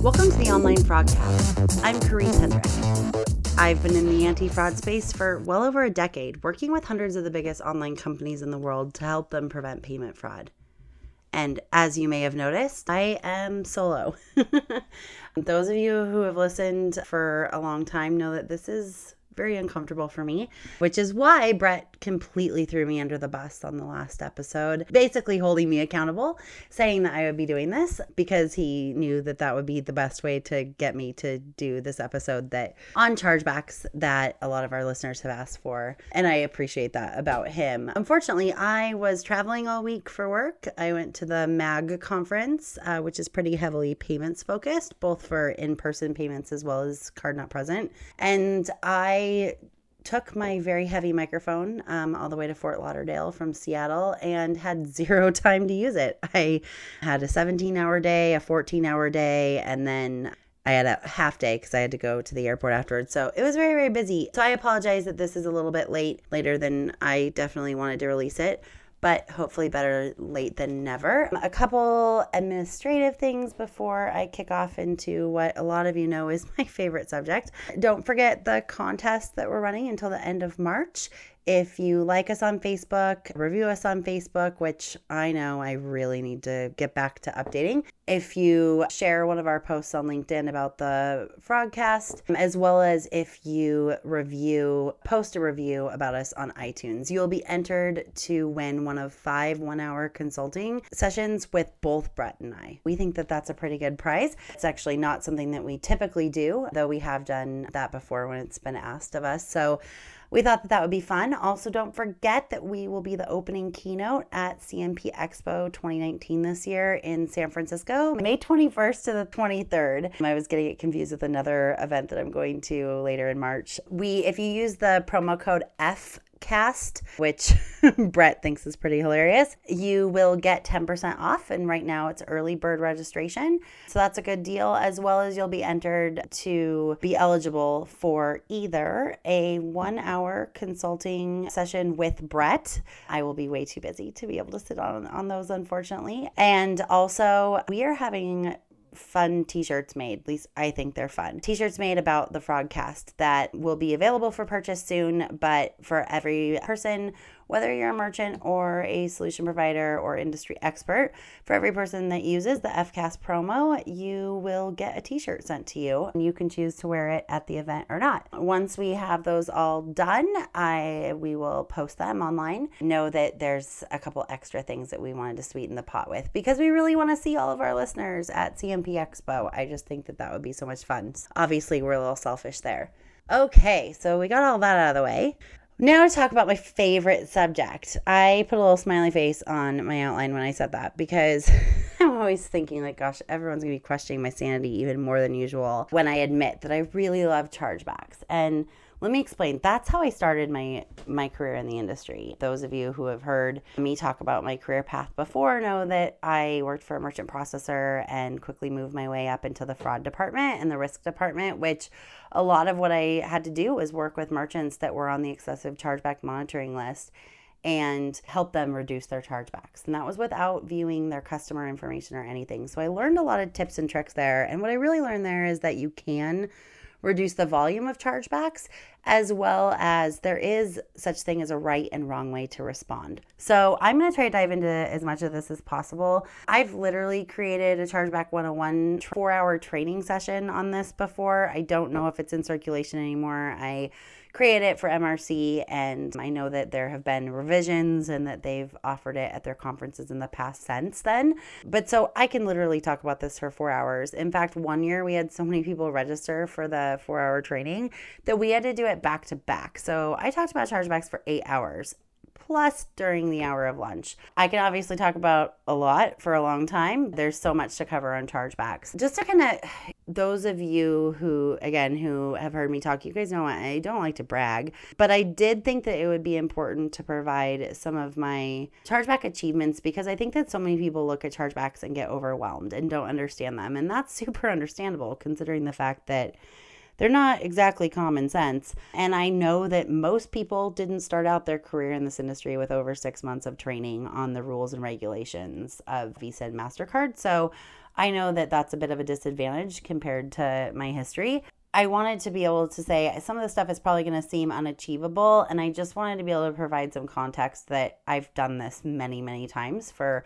Welcome to the Online Fraudcast. I'm Karisse Hendrick. I've been in the anti fraud space for well over a decade, working with hundreds of the biggest online companies in the world to help them prevent payment fraud. And as you may have noticed, I am solo. Those of you who have listened for a long time know that this is very uncomfortable for me, which is why Brett completely threw me under the bus on the last episode, basically holding me accountable, saying that I would be doing this because he knew that that would be the best way to get me to do this episode that on chargebacks that a lot of our listeners have asked for. And I appreciate that about him. Unfortunately, I was traveling all week for work. I went to the MAG conference, uh, which is pretty heavily payments focused, both for in person payments as well as card not present. And I took my very heavy microphone um, all the way to Fort Lauderdale from Seattle and had zero time to use it. I had a 17 hour day, a 14 hour day, and then I had a half day because I had to go to the airport afterwards. So it was very, very busy. So I apologize that this is a little bit late, later than I definitely wanted to release it but hopefully better late than never. A couple administrative things before I kick off into what a lot of you know is my favorite subject. Don't forget the contest that we're running until the end of March. If you like us on Facebook, review us on Facebook, which I know I really need to get back to updating. If you share one of our posts on LinkedIn about the Fraudcast, as well as if you review, post a review about us on iTunes, you'll be entered to win one of five one hour consulting sessions with both Brett and I. We think that that's a pretty good prize. It's actually not something that we typically do, though we have done that before when it's been asked of us. So we thought that that would be fun. Also, don't forget that we will be the opening keynote at CNP Expo 2019 this year in San Francisco, May 21st to the 23rd. I was getting it confused with another event that I'm going to later in March. We, if you use the promo code F cast, which Brett thinks is pretty hilarious, you will get 10% off. And right now it's early bird registration. So that's a good deal, as well as you'll be entered to be eligible for either a one hour consulting session with Brett. I will be way too busy to be able to sit on, on those, unfortunately. And also, we are having fun t-shirts made. At least I think they're fun. T-shirts made about the Fraudcast that will be available for purchase soon, but for every person whether you're a merchant or a solution provider or industry expert, for every person that uses the FCAST promo, you will get a t shirt sent to you and you can choose to wear it at the event or not. Once we have those all done, I we will post them online. Know that there's a couple extra things that we wanted to sweeten the pot with because we really want to see all of our listeners at CNP Expo. I just think that that would be so much fun. Obviously, we're a little selfish there. Okay, so we got all that out of the way. Now to talk about my favorite subject. I put a little smiley face on my outline when I said that because I'm always thinking like gosh, everyone's to be questioning my sanity even more than usual when I admit that I really love chargebacks. And let me explain. That's how I started my my career in the industry. Those of you who have heard me talk about my career path before know that I worked for a merchant processor and quickly moved my way up into the fraud department and the risk department, which a lot of what I had to do was work with merchants that were on the excessive chargeback monitoring list and help them reduce their chargebacks. And that was without viewing their customer information or anything. So I learned a lot of tips and tricks there. And what I really learned there is that you can reduce the volume of chargebacks as well as there is such thing as a right and wrong way to respond. So I'm going to try to dive into as much of this as possible. I've literally created a chargeback 101 4-hour training session on this before. I don't know if it's in circulation anymore. I created it for MRC, and I know that there have been revisions and that they've offered it at their conferences in the past since then. But so I can literally talk about this for four hours. In fact, one year we had so many people register for the four hour training that we had to do it back to back. So I talked about chargebacks for eight hours plus during the hour of lunch. I can obviously talk about a lot for a long time. There's so much to cover on chargebacks. Just to kind of, those of you who, again, who have heard me talk, you guys know I don't like to brag, but I did think that it would be important to provide some of my chargeback achievements because I think that so many people look at chargebacks and get overwhelmed and don't understand them. And that's super understandable considering the fact that they're not exactly common sense. And I know that most people didn't start out their career in this industry with over six months of training on the rules and regulations of Visa and MasterCard. So I know that that's a bit of a disadvantage compared to my history. I wanted to be able to say some of the stuff is probably going to seem unachievable. And I just wanted to be able to provide some context that I've done this many, many times for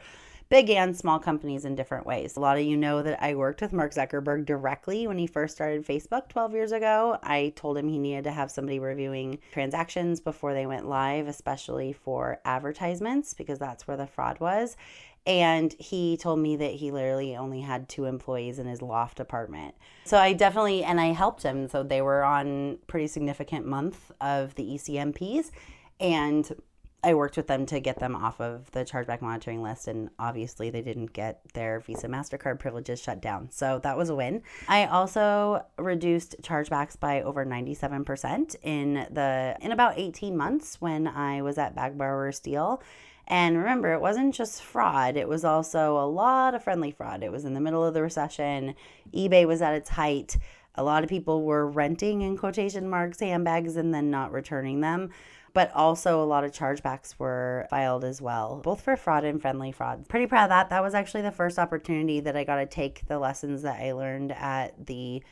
big and small companies in different ways. A lot of you know that I worked with Mark Zuckerberg directly when he first started Facebook 12 years ago. I told him he needed to have somebody reviewing transactions before they went live, especially for advertisements, because that's where the fraud was. And he told me that he literally only had two employees in his loft apartment. So I definitely, and I helped him. So they were on pretty significant month of the ECMPs. And I worked with them to get them off of the chargeback monitoring list, and obviously they didn't get their Visa MasterCard privileges shut down. So that was a win. I also reduced chargebacks by over 97% in the in about 18 months when I was at Bag Borrow or Steal. And remember, it wasn't just fraud, it was also a lot of friendly fraud. It was in the middle of the recession, eBay was at its height. A lot of people were renting in quotation marks handbags and then not returning them but also a lot of chargebacks were filed as well, both for fraud and friendly fraud. Pretty proud of that. That was actually the first opportunity that I got to take the lessons that I learned at the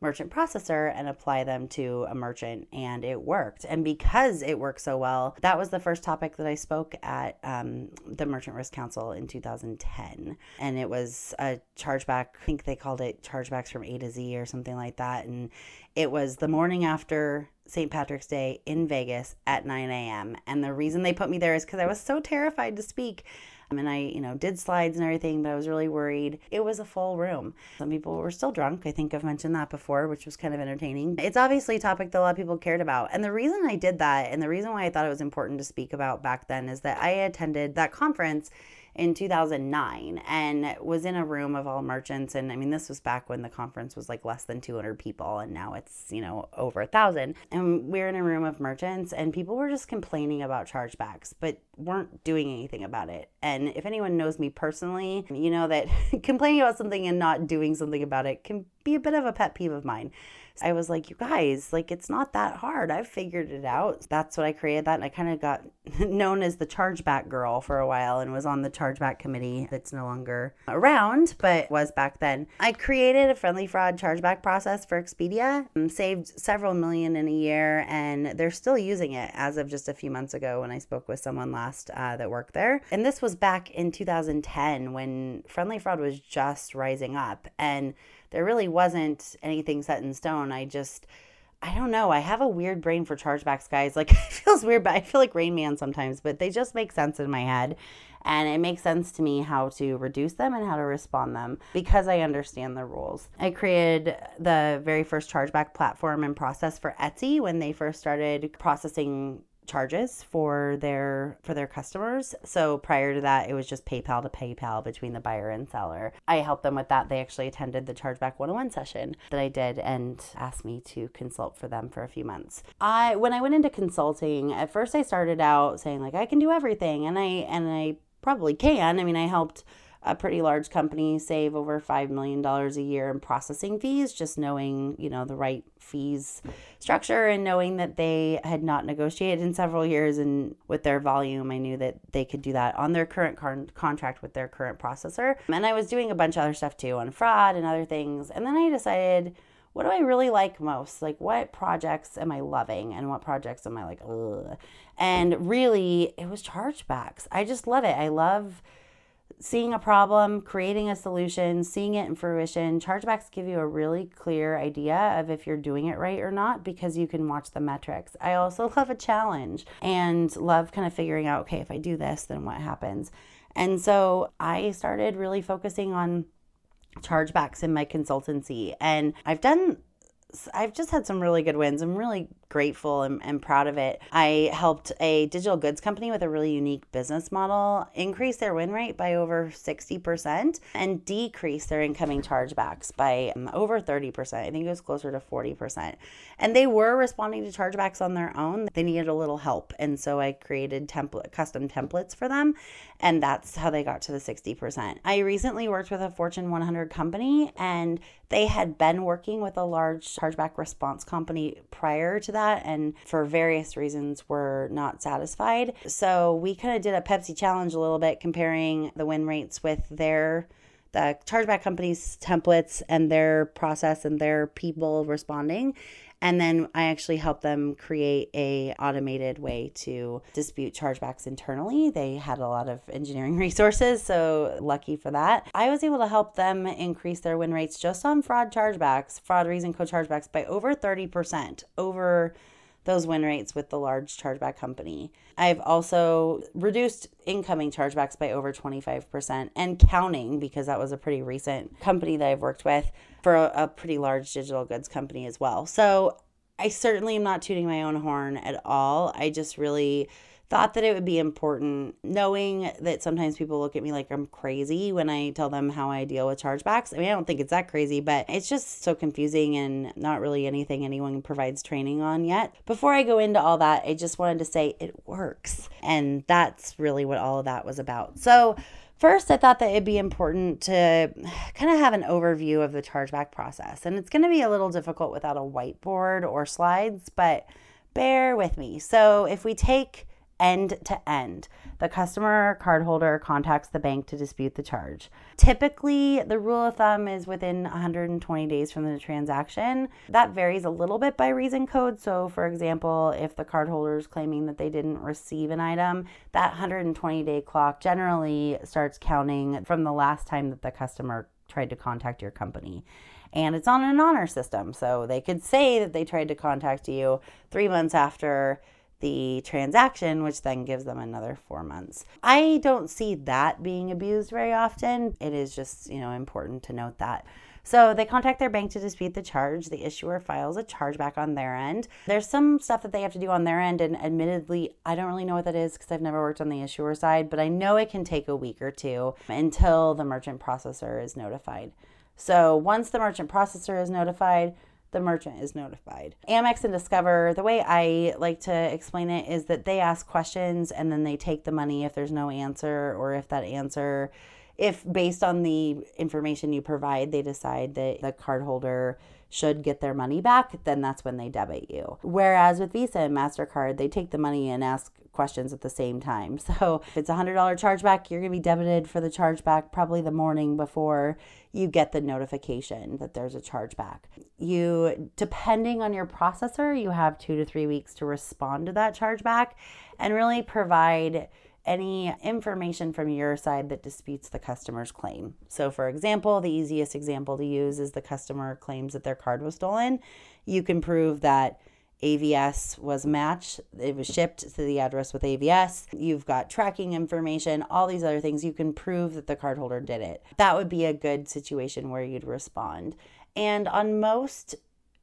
merchant processor and apply them to a merchant and it worked and because it worked so well that was the first topic that i spoke at um, the merchant risk council in 2010 and it was a chargeback i think they called it chargebacks from a to z or something like that and it was the morning after St. Patrick's Day in Vegas at 9 a.m. And the reason they put me there is because I was so terrified to speak. And I, you know, did slides and everything, but I was really worried. It was a full room. Some people were still drunk. I think I've mentioned that before, which was kind of entertaining. It's obviously a topic that a lot of people cared about. And the reason I did that and the reason why I thought it was important to speak about back then is that I attended that conference in 2009 and was in a room of all merchants. And I mean, this was back when the conference was like less than 200 people, and now it's, you know, over a thousand. And we we're in a room of merchants, and people were just complaining about chargebacks, but weren't doing anything about it. And if anyone knows me personally, you know that complaining about something and not doing something about it can be a bit of a pet peeve of mine. I was like, you guys, like, it's not that hard. I've figured it out. That's what I created that. And I kind of got known as the chargeback girl for a while and was on the chargeback committee that's no longer around, but was back then. I created a friendly fraud chargeback process for Expedia, and saved several million in a year, and they're still using it as of just a few months ago when I spoke with someone last uh, that worked there. And this was back in 2010 when friendly fraud was just rising up. And there really wasn't anything set in stone. I just, I don't know. I have a weird brain for chargebacks, guys. Like, it feels weird, but I feel like Rain Man sometimes, but they just make sense in my head. And it makes sense to me how to reduce them and how to respond them because I understand the rules. I created the very first chargeback platform and process for Etsy when they first started processing charges for their for their customers. So prior to that, it was just PayPal to PayPal between the buyer and seller. I helped them with that. They actually attended the chargeback 101 session that I did and asked me to consult for them for a few months. I when I went into consulting, at first I started out saying like I can do everything and I and I probably can. I mean, I helped a pretty large company save over $5 million a year in processing fees, just knowing, you know, the right fees structure and knowing that they had not negotiated in several years and with their volume, I knew that they could do that on their current con- contract with their current processor. And I was doing a bunch of other stuff too on fraud and other things. And then I decided, what do I really like most? Like, what projects am I loving and what projects am I like, ugh? And really, it was chargebacks. I just love it. I love seeing a problem, creating a solution, seeing it in fruition. Chargebacks give you a really clear idea of if you're doing it right or not because you can watch the metrics. I also love a challenge and love kind of figuring out okay, if I do this, then what happens? And so I started really focusing on chargebacks in my consultancy and I've done I've just had some really good wins. I'm really grateful and, and proud of it. I helped a digital goods company with a really unique business model increase their win rate by over 60% and decrease their incoming chargebacks by um, over 30%. I think it was closer to 40%. And they were responding to chargebacks on their own. They needed a little help. And so I created template custom templates for them. And that's how they got to the 60%. I recently worked with a Fortune 100 company and they had been working with a large chargeback response company prior to that and for various reasons were not satisfied. So we kind of did a Pepsi challenge a little bit comparing the win rates with their the chargeback companies templates and their process and their people responding and then I actually helped them create a automated way to dispute chargebacks internally. They had a lot of engineering resources, so lucky for that. I was able to help them increase their win rates just on fraud chargebacks, fraud reason code chargebacks by over 30% over those win rates with the large chargeback company. I've also reduced incoming chargebacks by over 25% and counting because that was a pretty recent company that I've worked with for a, a pretty large digital goods company as well. So I certainly am not tooting my own horn at all. I just really thought that it would be important knowing that sometimes people look at me like I'm crazy when I tell them how I deal with chargebacks. I mean, I don't think it's that crazy, but it's just so confusing and not really anything anyone provides training on yet. Before I go into all that, I just wanted to say it works. And that's really what all of that was about. So, First, I thought that it'd be important to kind of have an overview of the chargeback process. And it's going to be a little difficult without a whiteboard or slides, but bear with me. So, if we take end to end. The customer cardholder contacts the bank to dispute the charge. Typically, the rule of thumb is within 120 days from the transaction. That varies a little bit by reason code. So, for example, if the cardholder is claiming that they didn't receive an item, that 120 day clock generally starts counting from the last time that the customer tried to contact your company and it's on an honor system. So they could say that they tried to contact you three months after the transaction, which then gives them another four months. I don't see that being abused very often. It is just, you know, important to note that. So they contact their bank to dispute the charge. The issuer files a chargeback on their end. There's some stuff that they have to do on their end, and admittedly, I don't really know what that is because I've never worked on the issuer side, but I know it can take a week or two until the merchant processor is notified. So once the merchant processor is notified, the merchant is notified. Amex and Discover, the way I like to explain it is that they ask questions and then they take the money if there's no answer or if that answer if based on the information you provide they decide that the cardholder should get their money back, then that's when they debit you. Whereas with Visa and MasterCard, they take the money and ask questions at the same time. So if it's a $100 chargeback, you're going to be debited for the chargeback probably the morning before you get the notification that there's a chargeback. You, depending on your processor, you have two to three weeks to respond to that chargeback and really provide any information from your side that disputes the customer's claim. So, for example, the easiest example to use is the customer claims that their card was stolen. You can prove that AVS was matched, it was shipped to the address with AVS. You've got tracking information, all these other things. You can prove that the cardholder did it. That would be a good situation where you'd respond. And on most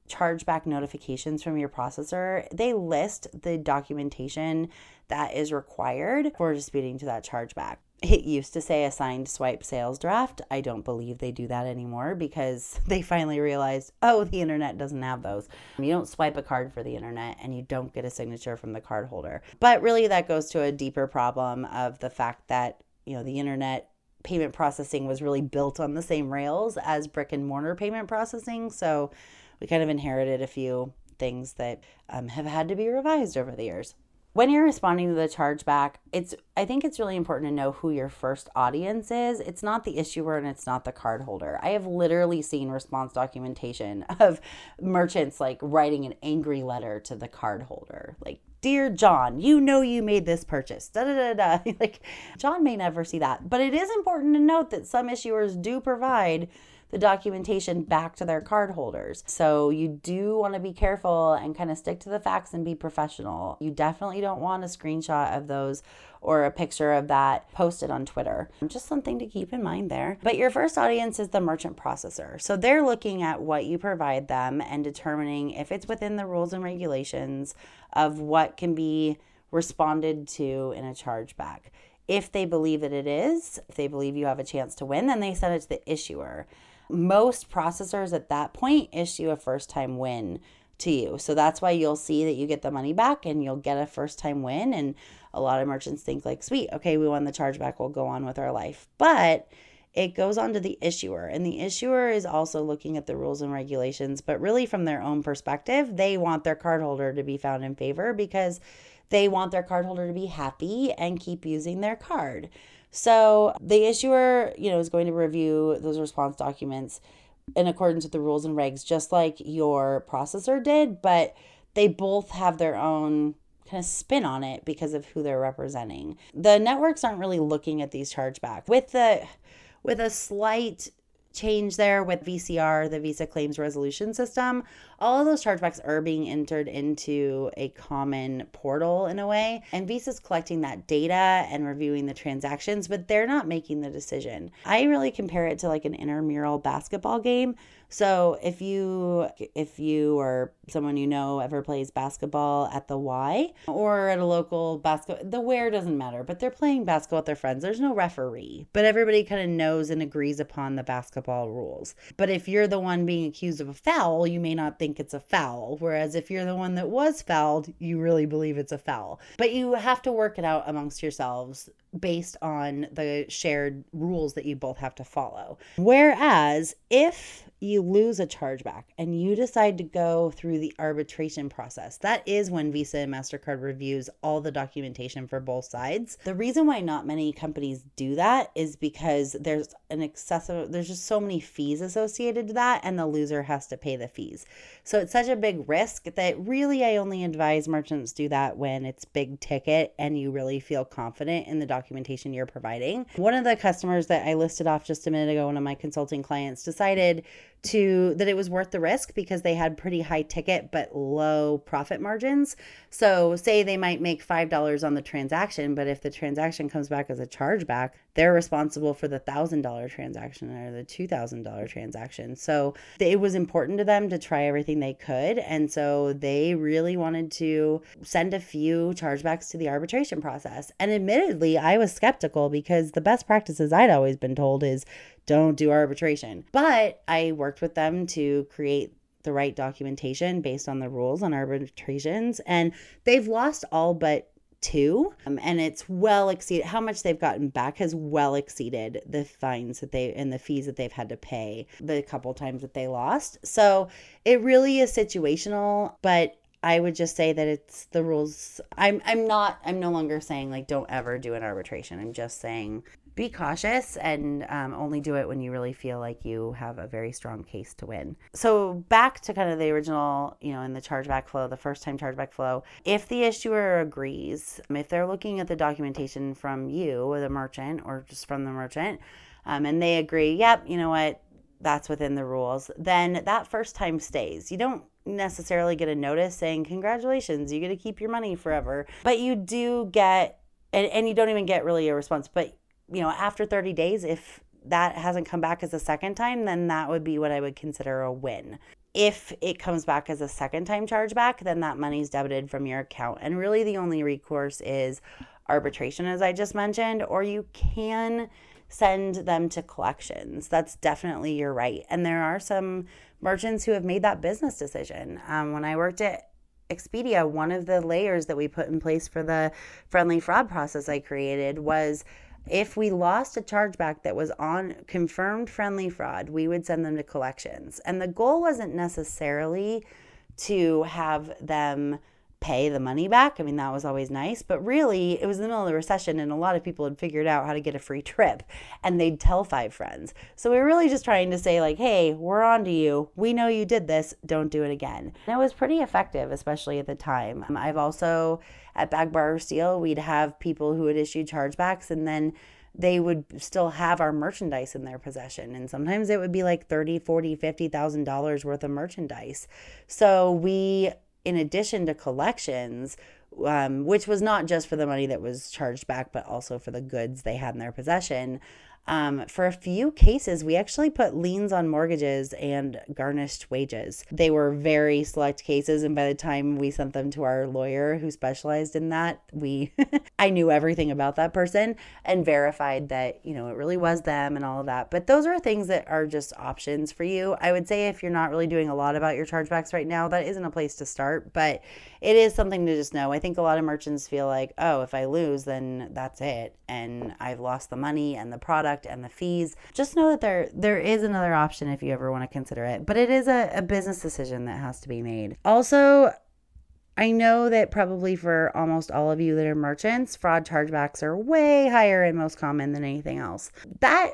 chargeback notifications from your processor, they list the documentation that is required for disputing to that chargeback. It used to say assigned swipe sales draft. I don't believe they do that anymore because they finally realized, oh, the internet doesn't have those. You don't swipe a card for the internet and you don't get a signature from the card holder. But really, that goes to a deeper problem of the fact that, you know, the internet payment processing was really built on the same rails as brick and mortar payment processing. So we kind of inherited a few things that um, have had to be revised over the years when you're responding to the chargeback, it's I think it's really important to know who your first audience is. It's not the issuer and it's not the card holder. I have literally seen response documentation of merchants like writing an angry letter to the card holder. Like, dear John, you know you made this purchase. Da da da da. like John may never see that. But it is important to note that some issuers do provide the documentation back to their cardholders. So you do want to be careful and kind of stick to the facts and be professional. You definitely don't want a screenshot of those or a picture of that posted on Twitter. Just something to keep in mind there. But your first audience is the merchant processor. So they're looking at what you provide them and determining if it's within the rules and regulations of what can be responded to in a chargeback. If they believe that it is, if they believe you have a chance to win, then they send it to the issuer. Most processors at that point issue a first time win to you. So that's why you'll see that you get the money back and you'll get a first time win. And a lot of merchants think, like, sweet, okay, we won the chargeback, we'll go on with our life. But it goes on to the issuer, and the issuer is also looking at the rules and regulations, but really from their own perspective, they want their cardholder to be found in favor because they want their cardholder to be happy and keep using their card. So the issuer, you know, is going to review those response documents in accordance with the rules and regs, just like your processor did, but they both have their own kind of spin on it because of who they're representing. The networks aren't really looking at these chargebacks with the with a slight change there with VCR, the Visa Claims Resolution System, all of those chargebacks are being entered into a common portal in a way. And Visa's collecting that data and reviewing the transactions, but they're not making the decision. I really compare it to like an intramural basketball game so if you if you or someone you know ever plays basketball at the Y or at a local basketball, the where doesn't matter, but they're playing basketball with their friends. There's no referee, but everybody kind of knows and agrees upon the basketball rules. But if you're the one being accused of a foul, you may not think it's a foul. Whereas if you're the one that was fouled, you really believe it's a foul. But you have to work it out amongst yourselves based on the shared rules that you both have to follow. Whereas if you lose a chargeback and you decide to go through the arbitration process, that is when Visa and MasterCard reviews all the documentation for both sides. The reason why not many companies do that is because there's an excessive, there's just so many fees associated to that, and the loser has to pay the fees. So it's such a big risk that really I only advise merchants do that when it's big ticket and you really feel confident in the documentation you're providing. One of the customers that I listed off just a minute ago, one of my consulting clients decided to that it was worth the risk because they had pretty high ticket but low profit margins. So say they might make $5 on the transaction, but if the transaction comes back as a chargeback, they're responsible for the $1000 transaction or the $2000 transaction. So it was important to them to try everything they could and so they really wanted to send a few chargebacks to the arbitration process. And admittedly, I was skeptical because the best practices I'd always been told is don't do arbitration. But I worked with them to create the right documentation based on the rules on arbitrations, and they've lost all but two um, and it's well exceeded how much they've gotten back has well exceeded the fines that they and the fees that they've had to pay the couple times that they lost so it really is situational but I would just say that it's the rules. I'm I'm not I'm no longer saying like don't ever do an arbitration. I'm just saying be cautious and um, only do it when you really feel like you have a very strong case to win. So, back to kind of the original, you know, in the chargeback flow, the first time chargeback flow, if the issuer agrees, if they're looking at the documentation from you the merchant or just from the merchant, um, and they agree, yep, you know what, that's within the rules, then that first time stays. You don't necessarily get a notice saying, congratulations, you get to keep your money forever, but you do get and, and you don't even get really a response but you know, after 30 days, if that hasn't come back as a second time, then that would be what I would consider a win. If it comes back as a second time chargeback, then that money's debited from your account. And really, the only recourse is arbitration, as I just mentioned, or you can send them to collections. That's definitely your right. And there are some merchants who have made that business decision. Um, when I worked at Expedia, one of the layers that we put in place for the friendly fraud process I created was if we lost a chargeback that was on confirmed friendly fraud, we would send them to collections. And the goal wasn't necessarily to have them pay the money back. I mean, that was always nice, but really it was in the middle of the recession and a lot of people had figured out how to get a free trip and they'd tell five friends. So we were really just trying to say, like, hey, we're on to you. We know you did this. Don't do it again. And it was pretty effective, especially at the time. Um, I've also at Bag Borrow or Steal, we'd have people who had issued chargebacks and then they would still have our merchandise in their possession and sometimes it would be like 30 40 50 thousand dollars worth of merchandise so we in addition to collections um, which was not just for the money that was charged back but also for the goods they had in their possession um, for a few cases, we actually put liens on mortgages and garnished wages. They were very select cases, and by the time we sent them to our lawyer who specialized in that, we I knew everything about that person and verified that you know it really was them and all of that. But those are things that are just options for you. I would say if you're not really doing a lot about your chargebacks right now, that isn't a place to start, but it is something to just know. I think a lot of merchants feel like, oh, if I lose, then that's it, and I've lost the money and the product product and the fees. Just know that there there is another option if you ever want to consider it, but it is a, a business decision that has to be made. Also, I know that probably for almost all of you that are merchants, fraud chargebacks are way higher and most common than anything else. That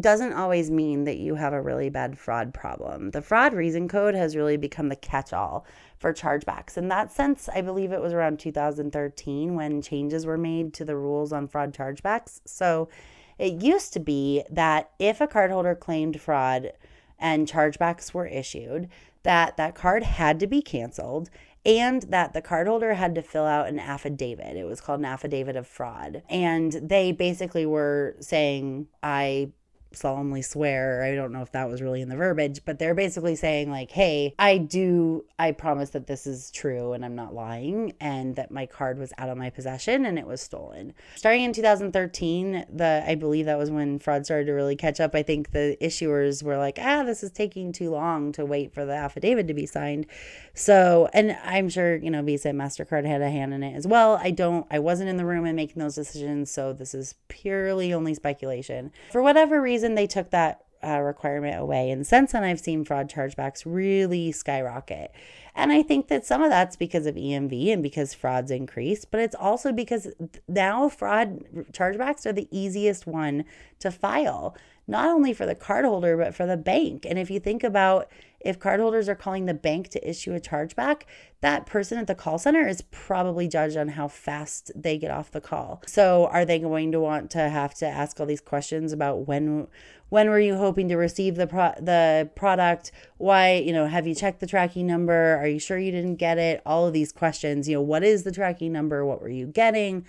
doesn't always mean that you have a really bad fraud problem. The fraud reason code has really become the catch all for chargebacks. In that sense, I believe it was around 2013 when changes were made to the rules on fraud chargebacks. So it used to be that if a cardholder claimed fraud and chargebacks were issued, that that card had to be canceled and that the cardholder had to fill out an affidavit. It was called an affidavit of fraud. And they basically were saying, I solemnly swear. I don't know if that was really in the verbiage, but they're basically saying, like, hey, I do, I promise that this is true and I'm not lying and that my card was out of my possession and it was stolen. Starting in 2013, the I believe that was when fraud started to really catch up. I think the issuers were like, ah, this is taking too long to wait for the affidavit to be signed. So, and I'm sure, you know, Visa and MasterCard had a hand in it as well. I don't, I wasn't in the room and making those decisions. So this is purely only speculation. For whatever reason, reason they took that uh, requirement away. And since then, I've seen fraud chargebacks really skyrocket. And I think that some of that's because of EMV and because fraud's increased, but it's also because now fraud chargebacks are the easiest one to file, not only for the cardholder, but for the bank. And if you think about if cardholders are calling the bank to issue a chargeback, that person at the call center is probably judged on how fast they get off the call. So, are they going to want to have to ask all these questions about when when were you hoping to receive the pro- the product? Why, you know, have you checked the tracking number? Are you sure you didn't get it? All of these questions, you know, what is the tracking number? What were you getting?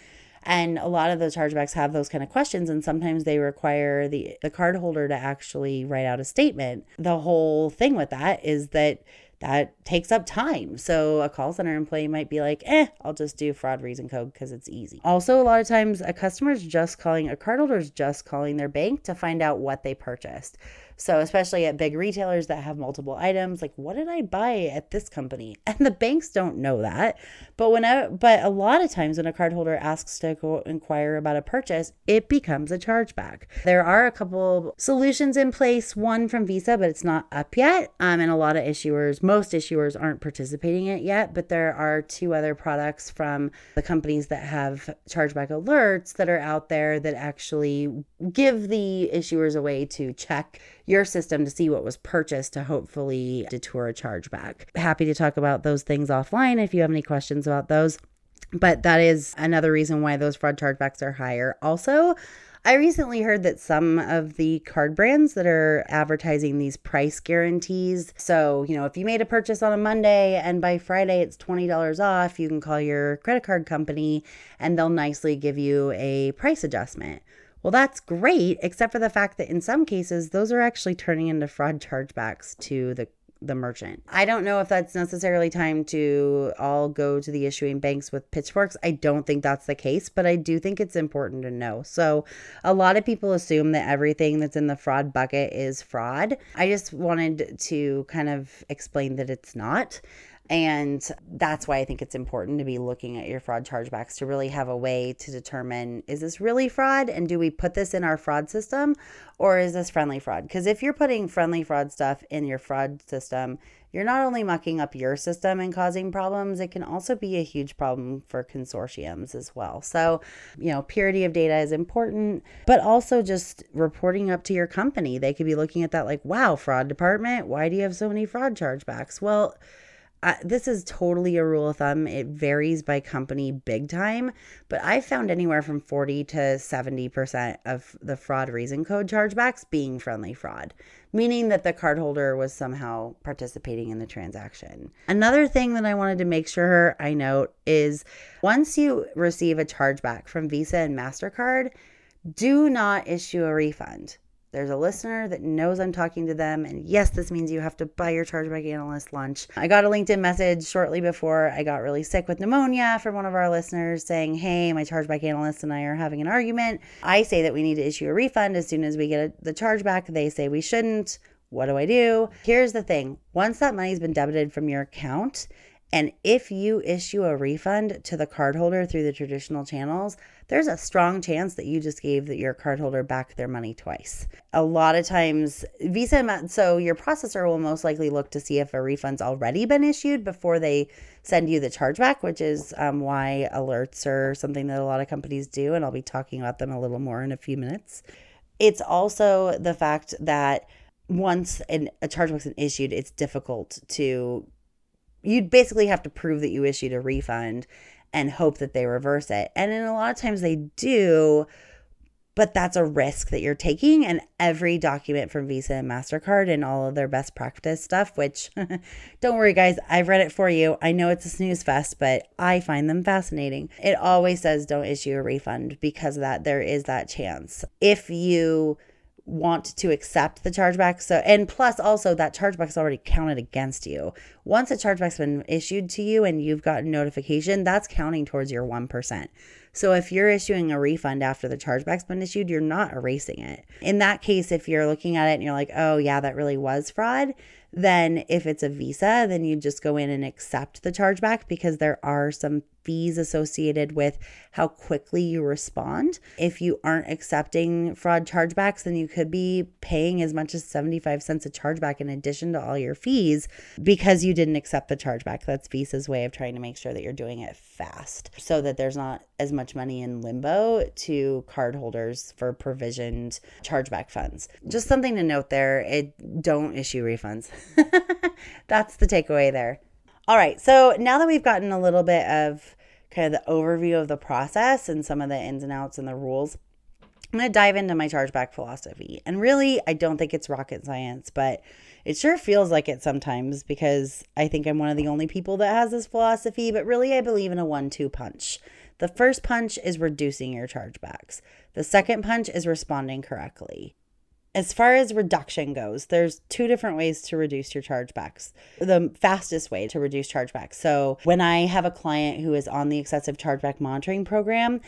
And a lot of those chargebacks have those kind of questions, and sometimes they require the, the card holder to actually write out a statement. The whole thing with that is that that takes up time. So a call center employee might be like, eh, I'll just do fraud reason code because it's easy. Also, a lot of times a customer is just calling, a cardholder is just calling their bank to find out what they purchased. So, especially at big retailers that have multiple items, like what did I buy at this company? And the banks don't know that. But when I, but a lot of times when a cardholder asks to go inquire about a purchase, it becomes a chargeback. There are a couple solutions in place, one from Visa, but it's not up yet. Um, and a lot of issuers, most issuers aren't participating in it yet, but there are two other products from the companies that have chargeback alerts that are out there that actually give the issuers a way to check your system to see what was purchased to hopefully detour a chargeback. Happy to talk about those things offline if you have any questions about those. But that is another reason why those fraud chargebacks are higher. Also, I recently heard that some of the card brands that are advertising these price guarantees. So, you know, if you made a purchase on a Monday and by Friday it's $20 off, you can call your credit card company and they'll nicely give you a price adjustment. Well, that's great, except for the fact that in some cases, those are actually turning into fraud chargebacks to the the merchant. I don't know if that's necessarily time to all go to the issuing banks with pitchforks. I don't think that's the case, but I do think it's important to know. So, a lot of people assume that everything that's in the fraud bucket is fraud. I just wanted to kind of explain that it's not. And that's why I think it's important to be looking at your fraud chargebacks to really have a way to determine is this really fraud and do we put this in our fraud system or is this friendly fraud? Because if you're putting friendly fraud stuff in your fraud system, you're not only mucking up your system and causing problems, it can also be a huge problem for consortiums as well. So, you know, purity of data is important, but also just reporting up to your company. They could be looking at that like, wow, fraud department, why do you have so many fraud chargebacks? Well, this is totally a rule of thumb. It varies by company big time, but I found anywhere from 40 to 70% of the fraud reason code chargebacks being friendly fraud, meaning that the cardholder was somehow participating in the transaction. Another thing that I wanted to make sure I note is once you receive a chargeback from Visa and MasterCard, do not issue a refund. There's a listener that knows I'm talking to them. And yes, this means you have to buy your chargeback analyst lunch. I got a LinkedIn message shortly before I got really sick with pneumonia from one of our listeners saying, Hey, my chargeback analyst and I are having an argument. I say that we need to issue a refund as soon as we get the chargeback. They say we shouldn't. What do I do? Here's the thing once that money's been debited from your account, and if you issue a refund to the cardholder through the traditional channels, there's a strong chance that you just gave your cardholder back their money twice. A lot of times, Visa, so your processor will most likely look to see if a refund's already been issued before they send you the chargeback, which is um, why alerts are something that a lot of companies do. And I'll be talking about them a little more in a few minutes. It's also the fact that once an, a chargeback's been issued, it's difficult to you'd basically have to prove that you issued a refund and hope that they reverse it. And in a lot of times they do, but that's a risk that you're taking. And every document from Visa and MasterCard and all of their best practice stuff, which don't worry, guys, I've read it for you. I know it's a snooze fest, but I find them fascinating. It always says don't issue a refund because of that. There is that chance. If you want to accept the chargeback. So, and plus also that chargeback is already counted against you. Once a chargeback's been issued to you and you've gotten notification, that's counting towards your 1%. So if you're issuing a refund after the chargeback's been issued, you're not erasing it. In that case, if you're looking at it and you're like, oh, yeah, that really was fraud, then if it's a Visa, then you just go in and accept the chargeback because there are some fees associated with how quickly you respond. If you aren't accepting fraud chargebacks, then you could be paying as much as 75 cents a chargeback in addition to all your fees because you didn't accept the chargeback. That's Visa's way of trying to make sure that you're doing it fast so that there's not as much money in limbo to cardholders for provisioned chargeback funds. Just something to note there, it don't issue refunds. That's the takeaway there. All right, so now that we've gotten a little bit of kind of the overview of the process and some of the ins and outs and the rules, I'm going to dive into my chargeback philosophy. And really, I don't think it's rocket science, but it sure feels like it sometimes because I think I'm one of the only people that has this philosophy, but really, I believe in a one two punch. The first punch is reducing your chargebacks, the second punch is responding correctly as far as reduction goes, there's two different ways to reduce your chargebacks. The fastest way to reduce chargebacks. So, when I have a client who is on the excessive chargeback monitoring program,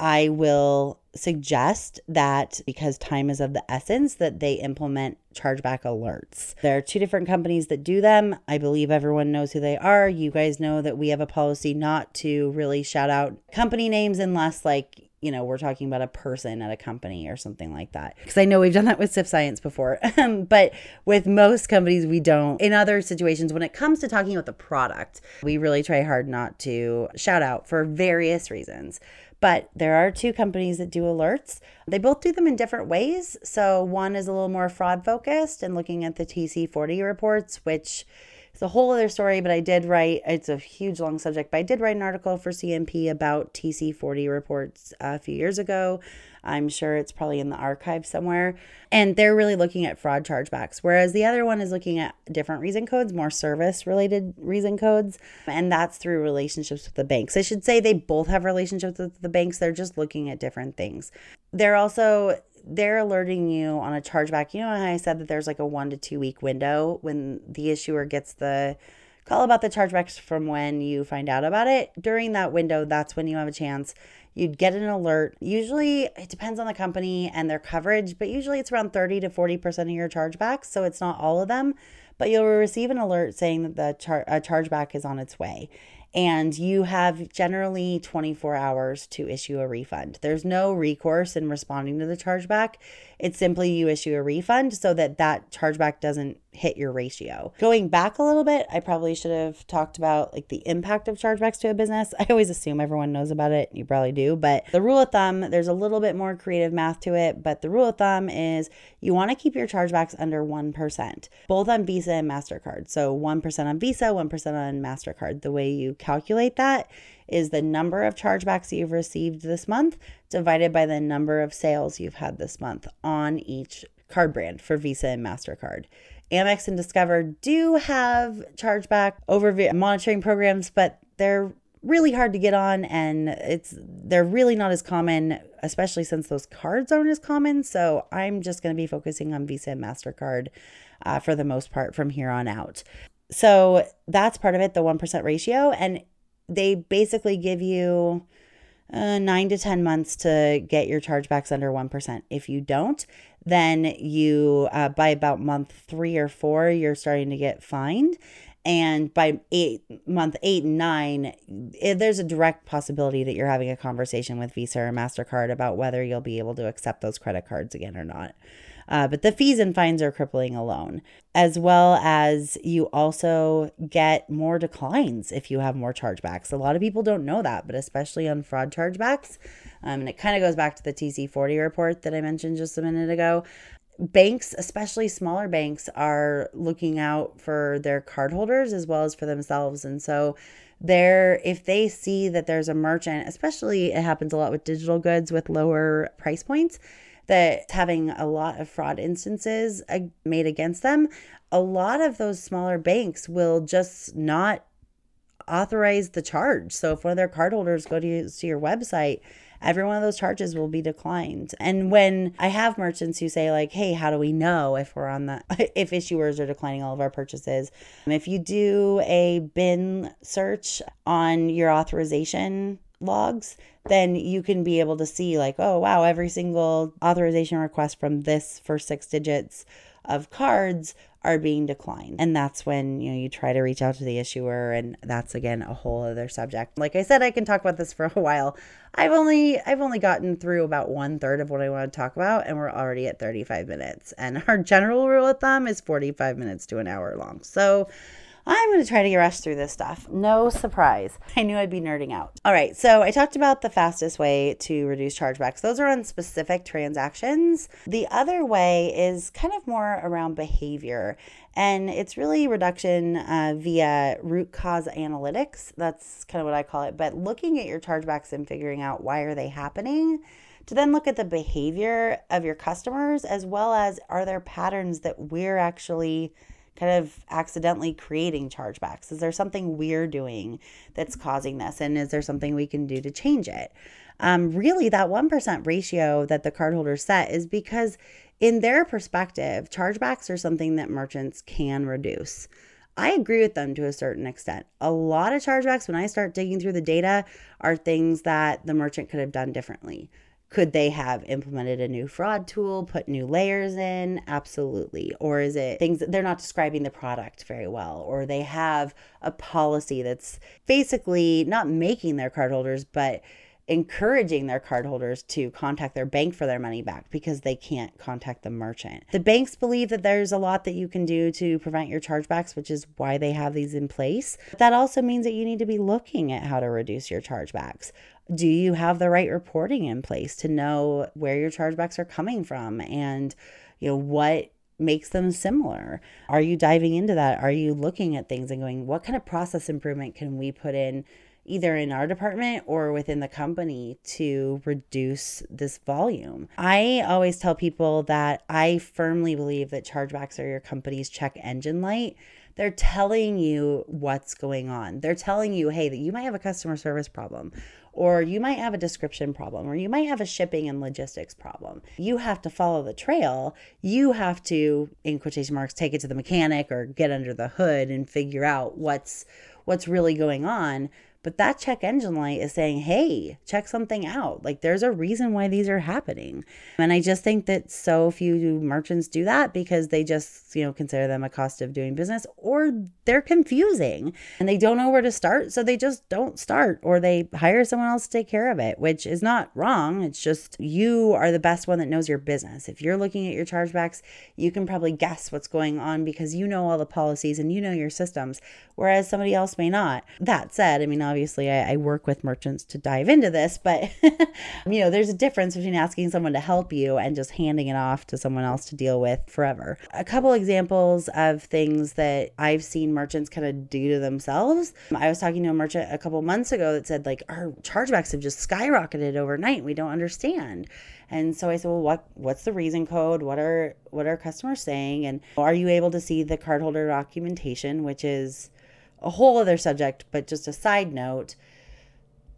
I will suggest that because time is of the essence that they implement chargeback alerts. There are two different companies that do them. I believe everyone knows who they are. You guys know that we have a policy not to really shout out company names unless like you know, we're talking about a person at a company or something like that. Because I know we've done that with Sift Science before. Um, but with most companies, we don't. In other situations, when it comes to talking about the product, we really try hard not to shout out for various reasons. But there are two companies that do alerts. They both do them in different ways. So one is a little more fraud focused and looking at the TC40 reports, which it's a whole other story, but I did write, it's a huge long subject, but I did write an article for CNP about TC40 reports a few years ago. I'm sure it's probably in the archive somewhere. And they're really looking at fraud chargebacks, whereas the other one is looking at different reason codes, more service related reason codes. And that's through relationships with the banks. I should say they both have relationships with the banks, they're just looking at different things. They're also they're alerting you on a chargeback. You know I said that there's like a one to two week window when the issuer gets the call about the chargebacks from when you find out about it. During that window, that's when you have a chance. You'd get an alert. Usually, it depends on the company and their coverage, but usually it's around 30 to 40% of your chargebacks. So it's not all of them, but you'll receive an alert saying that the char- a chargeback is on its way. And you have generally 24 hours to issue a refund. There's no recourse in responding to the chargeback. It's simply you issue a refund so that that chargeback doesn't hit your ratio. Going back a little bit, I probably should have talked about like the impact of chargebacks to a business. I always assume everyone knows about it. You probably do, but the rule of thumb, there's a little bit more creative math to it, but the rule of thumb is you want to keep your chargebacks under 1%, both on Visa and MasterCard. So 1% on Visa, 1% on MasterCard. The way you calculate that is the number of chargebacks you've received this month divided by the number of sales you've had this month on each card brand for Visa and MasterCard. Amex and Discover do have chargeback over monitoring programs, but they're really hard to get on and it's they're really not as common especially since those cards aren't as common. So i'm just going to be focusing on visa and mastercard uh, for the most part from here on out. So that's part of it the 1% ratio and they basically give you uh, nine to 10 months to get your chargebacks under 1%. If you don't, then you, uh, by about month three or four, you're starting to get fined. And by eight, month eight and nine, it, there's a direct possibility that you're having a conversation with Visa or MasterCard about whether you'll be able to accept those credit cards again or not. Uh, but the fees and fines are crippling alone, as well as you also get more declines if you have more chargebacks. A lot of people don't know that, but especially on fraud chargebacks. Um, and it kind of goes back to the TC40 report that I mentioned just a minute ago. Banks, especially smaller banks, are looking out for their cardholders as well as for themselves. And so, there if they see that there's a merchant especially it happens a lot with digital goods with lower price points that having a lot of fraud instances made against them, a lot of those smaller banks will just not authorize the charge. So if one of their cardholders go to, to your website, every one of those charges will be declined. And when I have merchants who say like, "Hey, how do we know if we're on the if issuers are declining all of our purchases?" Um, if you do a bin search on your authorization logs, then you can be able to see, like, oh, wow, every single authorization request from this first six digits of cards are being declined. And that's when, you know, you try to reach out to the issuer and that's again a whole other subject. Like I said, I can talk about this for a while. I've only I've only gotten through about one third of what I want to talk about and we're already at 35 minutes. And our general rule of thumb is 45 minutes to an hour long. So I'm going to try to rush through this stuff. No surprise. I knew I'd be nerding out. All right, so I talked about the fastest way to reduce chargebacks. Those are on specific transactions. The other way is kind of more around behavior, and it's really reduction uh, via root cause analytics. That's kind of what I call it. But looking at your chargebacks and figuring out why are they happening to then look at the behavior of your customers as well as are there patterns that we're actually kind of accidentally creating chargebacks? Is there something we're doing that's causing this? And is there something we can do to change it? Um, really, that 1% ratio that the cardholders set is because, in their perspective, chargebacks are something that merchants can reduce. I agree with them to a certain extent. A lot of chargebacks, when I start digging through the data, are things that the merchant could have done differently. Could they have implemented a new fraud tool, put new layers in? Absolutely. Or is it things that they're not describing the product very well, or they have a policy that's basically not making their cardholders, but encouraging their cardholders to contact their bank for their money back because they can't contact the merchant. The banks believe that there's a lot that you can do to prevent your chargebacks, which is why they have these in place. That also means that you need to be looking at how to reduce your chargebacks do you have the right reporting in place to know where your chargebacks are coming from and you know what makes them similar are you diving into that are you looking at things and going what kind of process improvement can we put in either in our department or within the company to reduce this volume. I always tell people that I firmly believe that chargebacks are your company's check engine light. They're telling you what's going on. They're telling you, hey, that you might have a customer service problem or you might have a description problem, or you might have a shipping and logistics problem. You have to follow the trail. You have to, in quotation marks, take it to the mechanic or get under the hood and figure out what's what's really going on. But that check engine light is saying, hey, check something out. Like there's a reason why these are happening. And I just think that so few merchants do that because they just, you know, consider them a cost of doing business or they're confusing and they don't know where to start. So they just don't start or they hire someone else to take care of it, which is not wrong. It's just you are the best one that knows your business. If you're looking at your chargebacks, you can probably guess what's going on because you know all the policies and you know your systems, whereas somebody else may not. That said, I mean, obviously, I, I work with merchants to dive into this, but you know, there's a difference between asking someone to help you and just handing it off to someone else to deal with forever. A couple examples of things that I've seen merchants kind of do to themselves. I was talking to a merchant a couple months ago that said, like, our chargebacks have just skyrocketed overnight. We don't understand. And so I said, well, what what's the reason code? What are what are customers saying? And are you able to see the cardholder documentation, which is a whole other subject, but just a side note.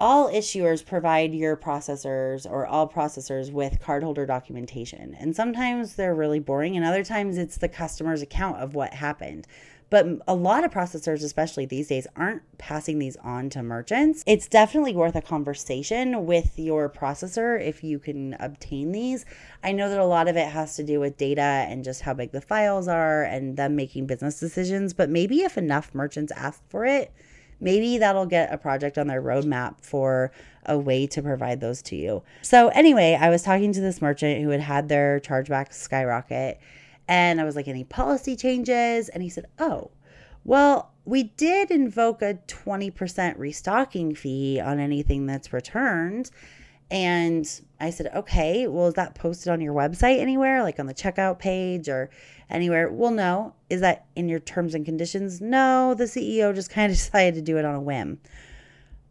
All issuers provide your processors or all processors with cardholder documentation. And sometimes they're really boring, and other times it's the customer's account of what happened. But a lot of processors, especially these days, aren't passing these on to merchants. It's definitely worth a conversation with your processor if you can obtain these. I know that a lot of it has to do with data and just how big the files are and them making business decisions. But maybe if enough merchants ask for it, maybe that'll get a project on their roadmap for a way to provide those to you. So, anyway, I was talking to this merchant who had had their chargeback skyrocket and I was like, any policy changes? And he said, oh, well, we did invoke a 20% restocking fee on anything that's returned. And I said, okay, well, is that posted on your website anywhere, like on the checkout page or anywhere? Well, no. Is that in your terms and conditions? No, the CEO just kind of decided to do it on a whim.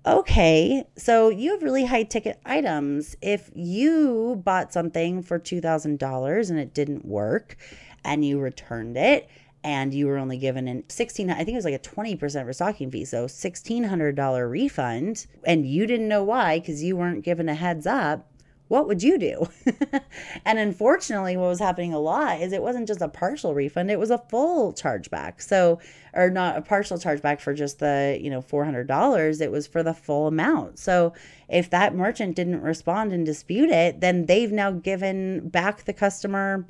Okay, so you have really high ticket items. If you bought something for $2,000 and it didn't work and you returned it and you were only given an 16 I think it was like a 20% restocking fee, so $1600 refund and you didn't know why cuz you weren't given a heads up, what would you do? and unfortunately, what was happening a lot is it wasn't just a partial refund, it was a full chargeback. So, or not a partial chargeback for just the, you know, $400, it was for the full amount. So, if that merchant didn't respond and dispute it, then they've now given back the customer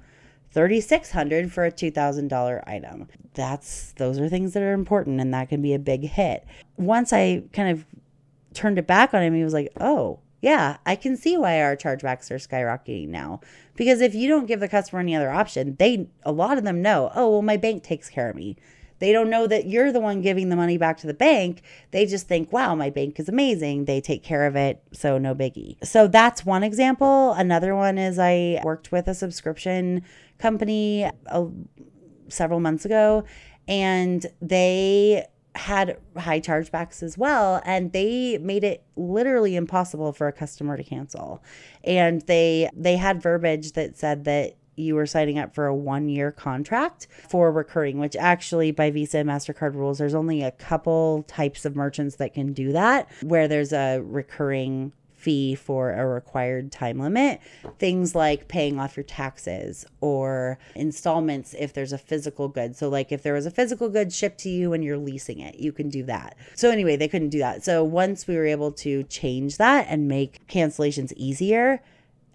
3600 for a $2000 item. That's those are things that are important and that can be a big hit. Once I kind of turned it back on him, he was like, "Oh, yeah, I can see why our chargebacks are skyrocketing now. Because if you don't give the customer any other option, they a lot of them know, oh, well, my bank takes care of me. They don't know that you're the one giving the money back to the bank. They just think, wow, my bank is amazing. They take care of it. So, no biggie. So, that's one example. Another one is I worked with a subscription company uh, several months ago, and they had high chargebacks as well and they made it literally impossible for a customer to cancel and they they had verbiage that said that you were signing up for a one year contract for recurring, which actually by Visa and MasterCard rules, there's only a couple types of merchants that can do that, where there's a recurring fee for a required time limit. Things like paying off your taxes or installments if there's a physical good. So, like if there was a physical good shipped to you and you're leasing it, you can do that. So, anyway, they couldn't do that. So, once we were able to change that and make cancellations easier,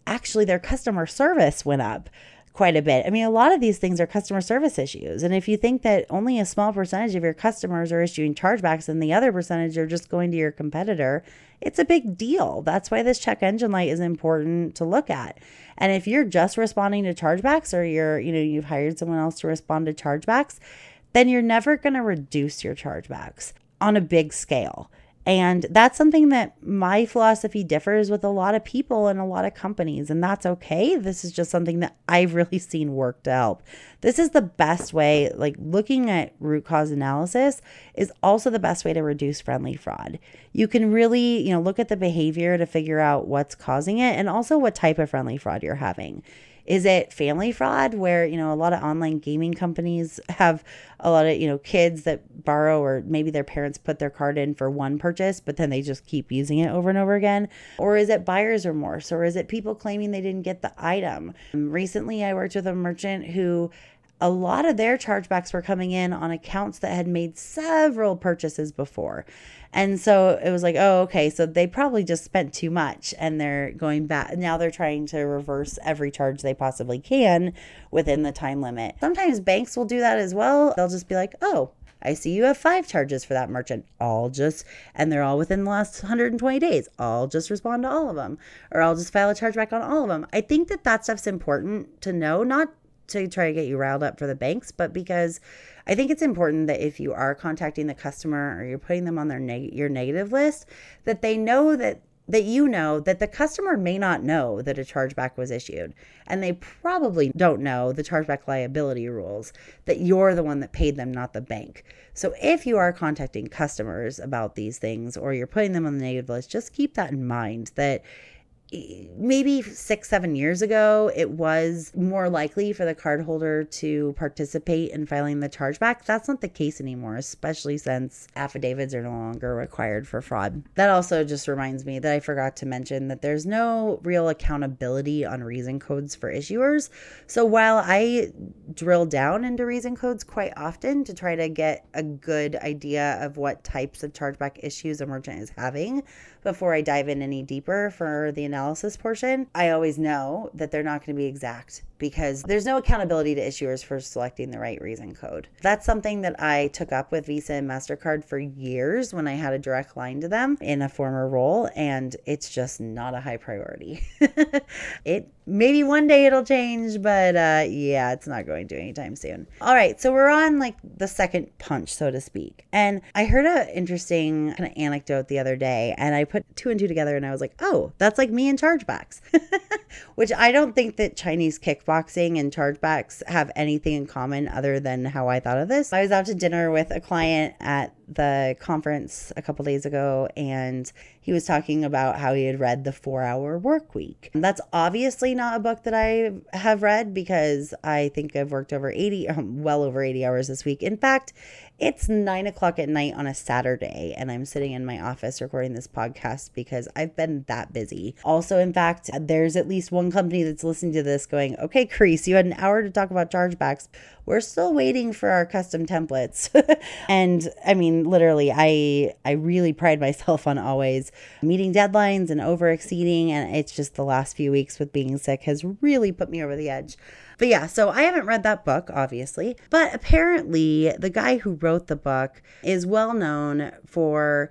actually their customer service went up quite a bit. I mean, a lot of these things are customer service issues. And if you think that only a small percentage of your customers are issuing chargebacks and the other percentage are just going to your competitor, it's a big deal. That's why this check engine light is important to look at. And if you're just responding to chargebacks or you're, you know, you've hired someone else to respond to chargebacks, then you're never going to reduce your chargebacks on a big scale. And that's something that my philosophy differs with a lot of people and a lot of companies, and that's okay. This is just something that I've really seen work to help. This is the best way, like looking at root cause analysis is also the best way to reduce friendly fraud. You can really, you know, look at the behavior to figure out what's causing it and also what type of friendly fraud you're having. Is it family fraud where, you know, a lot of online gaming companies have a lot of, you know, kids that borrow or maybe their parents put their card in for one purchase, but then they just keep using it over and over again? Or is it buyer's remorse? Or is it people claiming they didn't get the item? Recently, I worked with a merchant who a lot of their chargebacks were coming in on accounts that had made several purchases before. And so it was like, oh, okay, so they probably just spent too much and they're going back. Now they're trying to reverse every charge they possibly can within the time limit. Sometimes banks will do that as well. They'll just be like, oh, I see you have five charges for that merchant. I'll just, and they're all within the last 120 days. I'll just respond to all of them, or I'll just file a chargeback on all of them. I think that that stuff's important to know, not to try to get you riled up for the banks, but because I think it's important that if you are contacting the customer or you're putting them on their neg- your negative list, that they know that that you know that the customer may not know that a chargeback was issued and they probably don't know the chargeback liability rules that you're the one that paid them not the bank. So if you are contacting customers about these things or you're putting them on the negative list just keep that in mind that maybe six, seven years ago, it was more likely for the cardholder to participate in filing the chargeback. That's not the case anymore, especially since affidavits are no longer required for fraud. That also just reminds me that I forgot to mention that there's no real accountability on reason codes for issuers. So while I drill down into reason codes quite often to try to get a good idea of what types of chargeback issues a merchant is having, before I dive in any deeper for the analysis portion, I always know that they're not going to be exact because there's no accountability to issuers for selecting the right reason code. That's something that I took up with Visa and MasterCard for years when I had a direct line to them in a former role, and it's just not a high priority. it maybe one day it'll change, but uh, yeah, it's not going to anytime soon. All right, so we're on like the second punch, so to speak. And I heard an interesting kind of anecdote the other day, and I put two and two together and I was like, oh, that's like me in chargebacks, which I don't think that Chinese kick kickboxing and chargebacks have anything in common other than how I thought of this. I was out to dinner with a client at the conference a couple days ago and he was talking about how he had read the 4-hour work week. That's obviously not a book that I have read because I think I've worked over 80 um, well over 80 hours this week. In fact, it's nine o'clock at night on a Saturday, and I'm sitting in my office recording this podcast because I've been that busy. Also, in fact, there's at least one company that's listening to this going, okay, Karisse, you had an hour to talk about chargebacks. We're still waiting for our custom templates. and I mean, literally, I I really pride myself on always meeting deadlines and over exceeding. And it's just the last few weeks with being sick has really put me over the edge. But yeah, so I haven't read that book, obviously. But apparently, the guy who wrote the book is well known for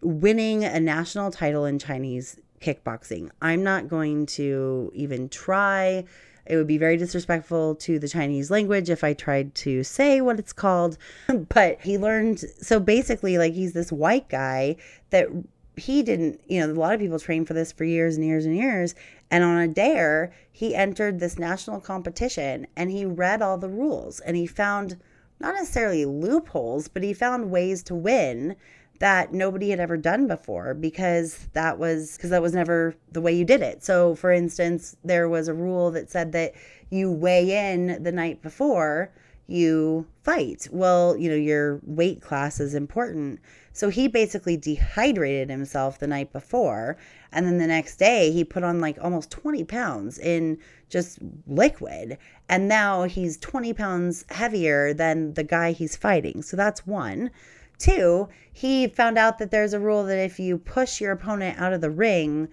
winning a national title in Chinese kickboxing. I'm not going to even try. It would be very disrespectful to the Chinese language if I tried to say what it's called. but he learned, so basically, like, he's this white guy that he didn't, you know, a lot of people train for this for years and years and years. And on a dare, he entered this national competition and he read all the rules and he found not necessarily loopholes, but he found ways to win that nobody had ever done before because that was because that was never the way you did it. So for instance, there was a rule that said that you weigh in the night before you fight. Well, you know, your weight class is important. So he basically dehydrated himself the night before. And then the next day, he put on like almost 20 pounds in just liquid. And now he's 20 pounds heavier than the guy he's fighting. So that's one. Two, he found out that there's a rule that if you push your opponent out of the ring,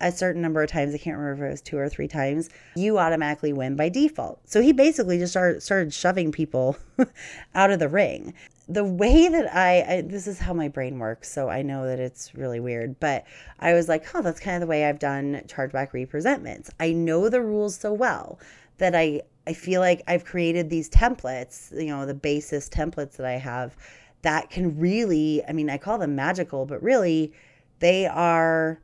a certain number of times, I can't remember if it was two or three times, you automatically win by default. So he basically just started, started shoving people out of the ring. The way that I, I, this is how my brain works, so I know that it's really weird, but I was like, oh, that's kind of the way I've done chargeback representments. I know the rules so well that I, I feel like I've created these templates, you know, the basis templates that I have that can really, I mean, I call them magical, but really they are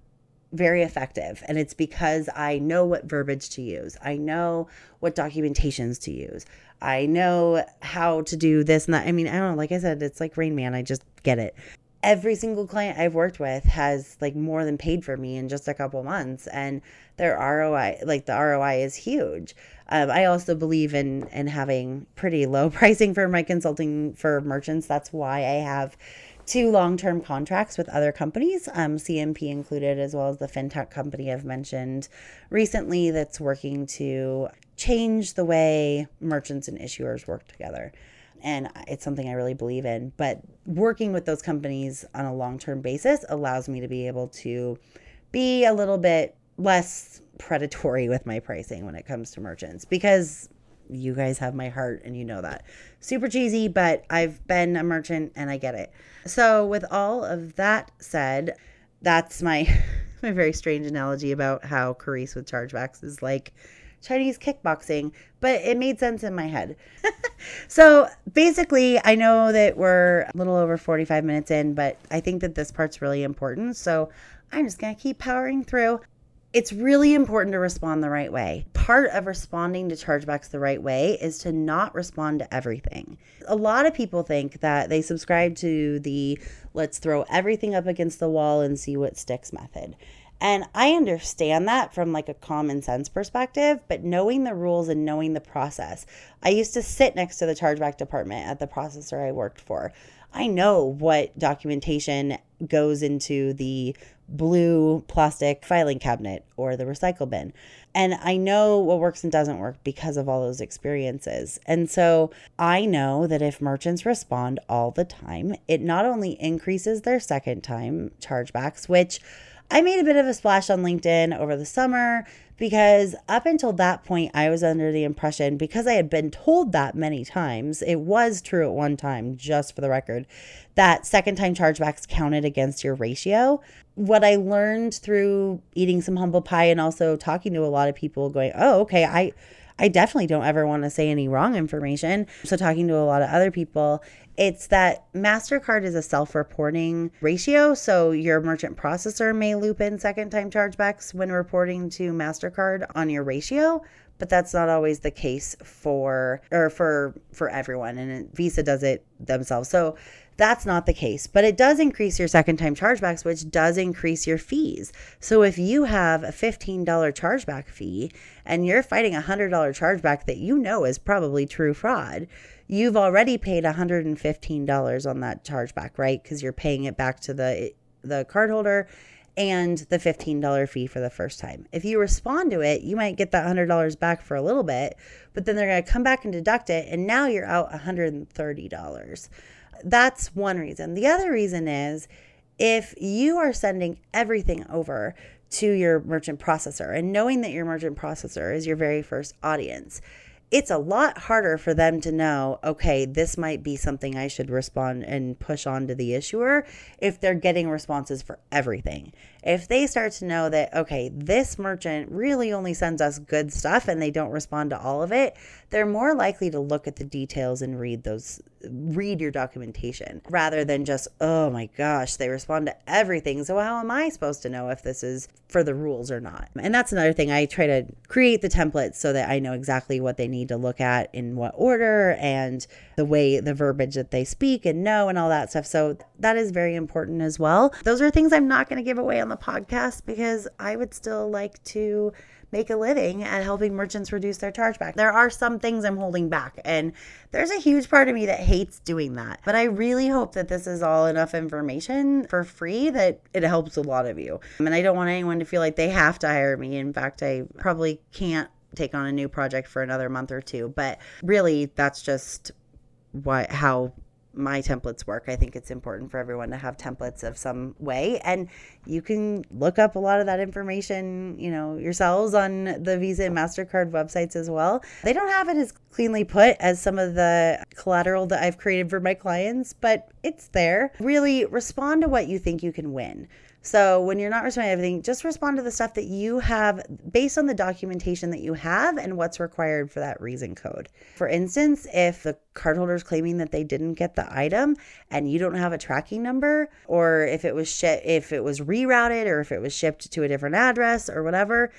very effective. And it's because I know what verbiage to use. I know what documentations to use. I know how to do this and that. I mean, I don't know. Like I said, it's like Rain Man. I just get it. Every single client I've worked with has like more than paid for me in just a couple months. And their ROI, like the ROI is huge. Um, I also believe in in having pretty low pricing for my consulting for merchants. That's why I have to long term contracts with other companies, um, CNP included, as well as the fintech company I've mentioned recently that's working to change the way merchants and issuers work together. And it's something I really believe in. But working with those companies on a long term basis allows me to be able to be a little bit less predatory with my pricing when it comes to merchants because you guys have my heart and you know that. Super cheesy, but I've been a merchant and I get it. So, with all of that said, that's my my very strange analogy about how Karisse with chargebacks is like Chinese kickboxing, but it made sense in my head. so basically, I know that we're a little over 45 minutes in, but I think that this part's really important. So I'm just going to keep powering through it's really important to respond the right way. Part of responding to chargebacks the right way is to not respond to everything. A lot of people think that they subscribe to the let's throw everything up against the wall and see what sticks method. And I understand that from like a common sense perspective, but knowing the rules and knowing the process. I used to sit next to the chargeback department at the processor I worked for. I know what documentation goes into the blue plastic filing cabinet or the recycle bin. And I know what works and doesn't work because of all those experiences. And so I know that if merchants respond all the time, it not only increases their second time chargebacks, which I made a bit of a splash on LinkedIn over the summer because up until that point, I was under the impression, because I had been told that many times, it was true at one time, just for the record, that second time chargebacks counted against your ratio. What I learned through eating some humble pie and also talking to a lot of people, going, oh, okay, I. I definitely don't ever want to say any wrong information. So, talking to a lot of other people, it's that MasterCard is a self reporting ratio. So your merchant processor may loop in second time chargebacks when reporting to MasterCard on your ratio. But that's not always the case for or for for everyone, and Visa does it themselves. So that's not the case, but it does increase your second time chargebacks, which does increase your fees. So if you have a $15 chargeback fee and you're fighting a $100 chargeback that you know is probably true fraud, you've already paid $115 on that chargeback, right? Because you're paying it back to the the cardholder and the $15 fee for the first time. If you respond to it, you might get that $100 back for a little bit, but then they're going to come back and deduct it and now you're out $130. That's one reason. The other reason is if you are sending everything over to your merchant processor and knowing that your merchant processor is your very first audience, it's a lot harder for them to know, okay, this might be something I should respond and push on to the issuer if they're getting responses for everything. If they start to know that, okay, this merchant really only sends us good stuff and they don't respond to all of it, they're more likely to look at the details and read those read your documentation rather than just, oh my gosh, they respond to everything. So, how am I supposed to know if this is for the rules or not? And that's another thing. I try to create the templates so that I know exactly what they need to look at in what order and the way, the verbiage that they speak and know and all that stuff. So, that is very important as well. Those are things I'm not going to give away on the podcast because I would still like to make a living at helping merchants reduce their chargeback. There are some things I'm holding back, and there's a huge part of me that hates doing that. But I really hope that this is all enough information for free that it helps a lot of you. And I don't want anyone to feel like they have to hire me. In fact, I probably can't take on a new project for another month or two, but really that's just what how my templates work. I think it's important for everyone to have templates of some way. And you can look up a lot of that information, you know, yourselves on the Visa and MasterCard websites as well. They don't have it as cleanly put as some of the collateral that I've created for my clients, but it's there. Really respond to what you think you can win. So when you're not responding to everything, just respond to the stuff that you have based on the documentation that you have and what's required for that reason code. For instance, if the cardholder is claiming that they didn't get the item and you don't have a tracking number, or if it was shi- if it was rerouted or if it was shipped to a different address or whatever,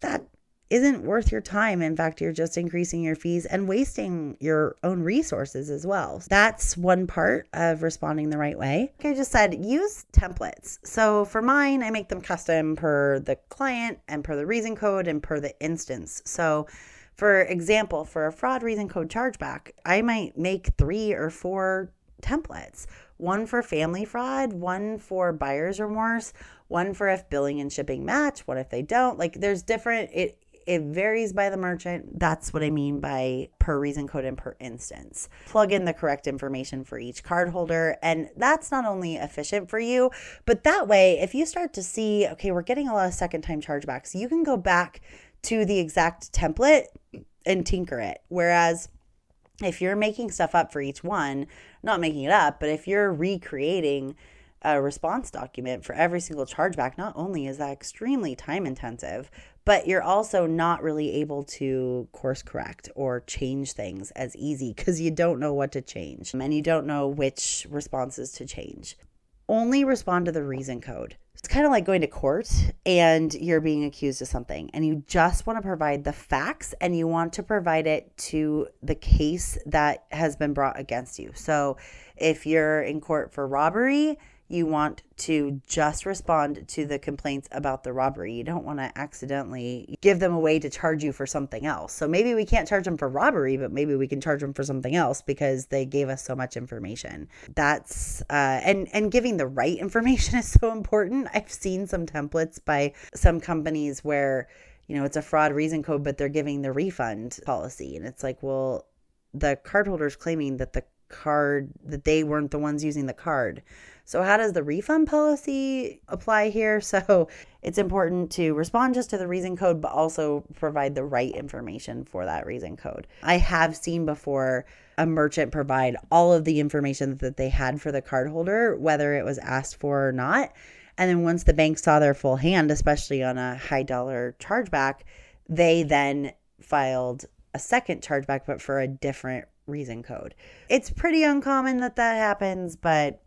that isn't worth your time. In fact, you're just increasing your fees and wasting your own resources as well. That's one part of responding the right way. Like I just said, use templates. So for mine, I make them custom per the client and per the reason code and per the instance. So for example, for a fraud reason code chargeback, I might make three or four templates one for family fraud, one for buyer's remorse, one for if billing and shipping match, what if they don't. Like there's different it it varies by the merchant. That's what I mean by per reason code and per instance. Plug in the correct information for each card holder. And that's not only efficient for you, but that way, if you start to see, okay, we're getting a lot of second time chargebacks, you can go back to the exact template and tinker it. Whereas if you're making stuff up for each one, not making it up, but if you're recreating a response document for every single chargeback, not only is that extremely time intensive, but you're also not really able to course correct or change things as easy because you don't know what to change and you don't know which responses to change. Only respond to the reason code. It's kind of like going to court and you're being accused of something and you just want to provide the facts and you want to provide it to the case that has been brought against you. So if you're in court for robbery, you want to just respond to the complaints about the robbery. You don't want to accidentally give them a way to charge you for something else. So maybe we can't charge them for robbery, but maybe we can charge them for something else because they gave us so much information. That's uh, and and giving the right information is so important. I've seen some templates by some companies where you know it's a fraud reason code, but they're giving the refund policy, and it's like, well, the cardholder's claiming that the card that they weren't the ones using the card. So, how does the refund policy apply here? So, it's important to respond just to the reason code, but also provide the right information for that reason code. I have seen before a merchant provide all of the information that they had for the cardholder, whether it was asked for or not. And then once the bank saw their full hand, especially on a high dollar chargeback, they then filed a second chargeback, but for a different reason code. It's pretty uncommon that that happens, but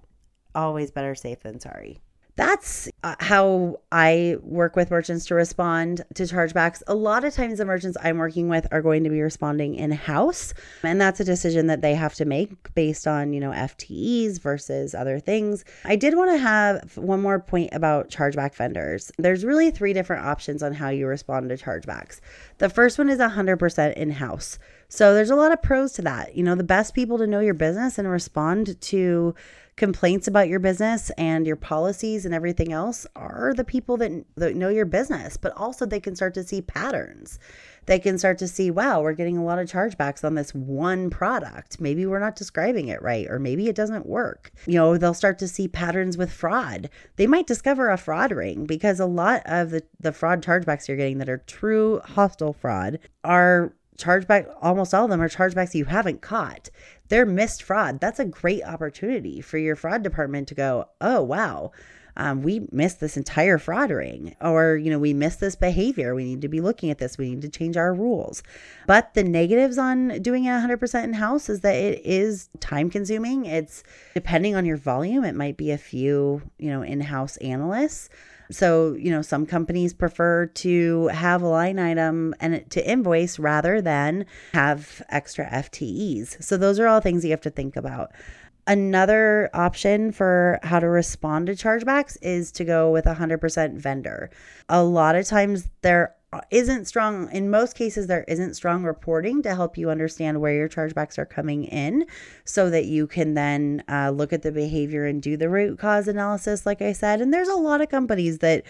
always better safe than sorry. That's uh, how I work with merchants to respond to chargebacks. A lot of times, the merchants I'm working with are going to be responding in house, and that's a decision that they have to make based on, you know, FTEs versus other things. I did want to have one more point about chargeback vendors. There's really three different options on how you respond to chargebacks. The first one is 100% in house. So there's a lot of pros to that. You know, the best people to know your business and respond to complaints about your business and your policies and everything else are the people that, that know your business, but also they can start to see patterns. They can start to see, wow, we're getting a lot of chargebacks on this one product. Maybe we're not describing it right, or maybe it doesn't work. You know, they'll start to see patterns with fraud. They might discover a fraud ring because a lot of the, the fraud chargebacks you're getting that are true hostile fraud are chargeback almost all of them are chargebacks you haven't caught they're missed fraud. That's a great opportunity for your fraud department to go oh wow um, we missed this entire fraud ring or you know we missed this behavior. We need to be looking at this. We need to change our rules. But the negatives on doing it 100% in house is that it is time consuming. It's depending on your volume it might be a few you know in-house analysts so, you know, some companies prefer to have a line item and to invoice rather than have extra FTEs. So, those are all things you have to think about. Another option for how to respond to chargebacks is to go with a 100% vendor. A lot of times there isn't strong in most cases there isn't strong reporting to help you understand where your chargebacks are coming in so that you can then uh, look at the behavior and do the root cause analysis like i said. And there's a lot of companies that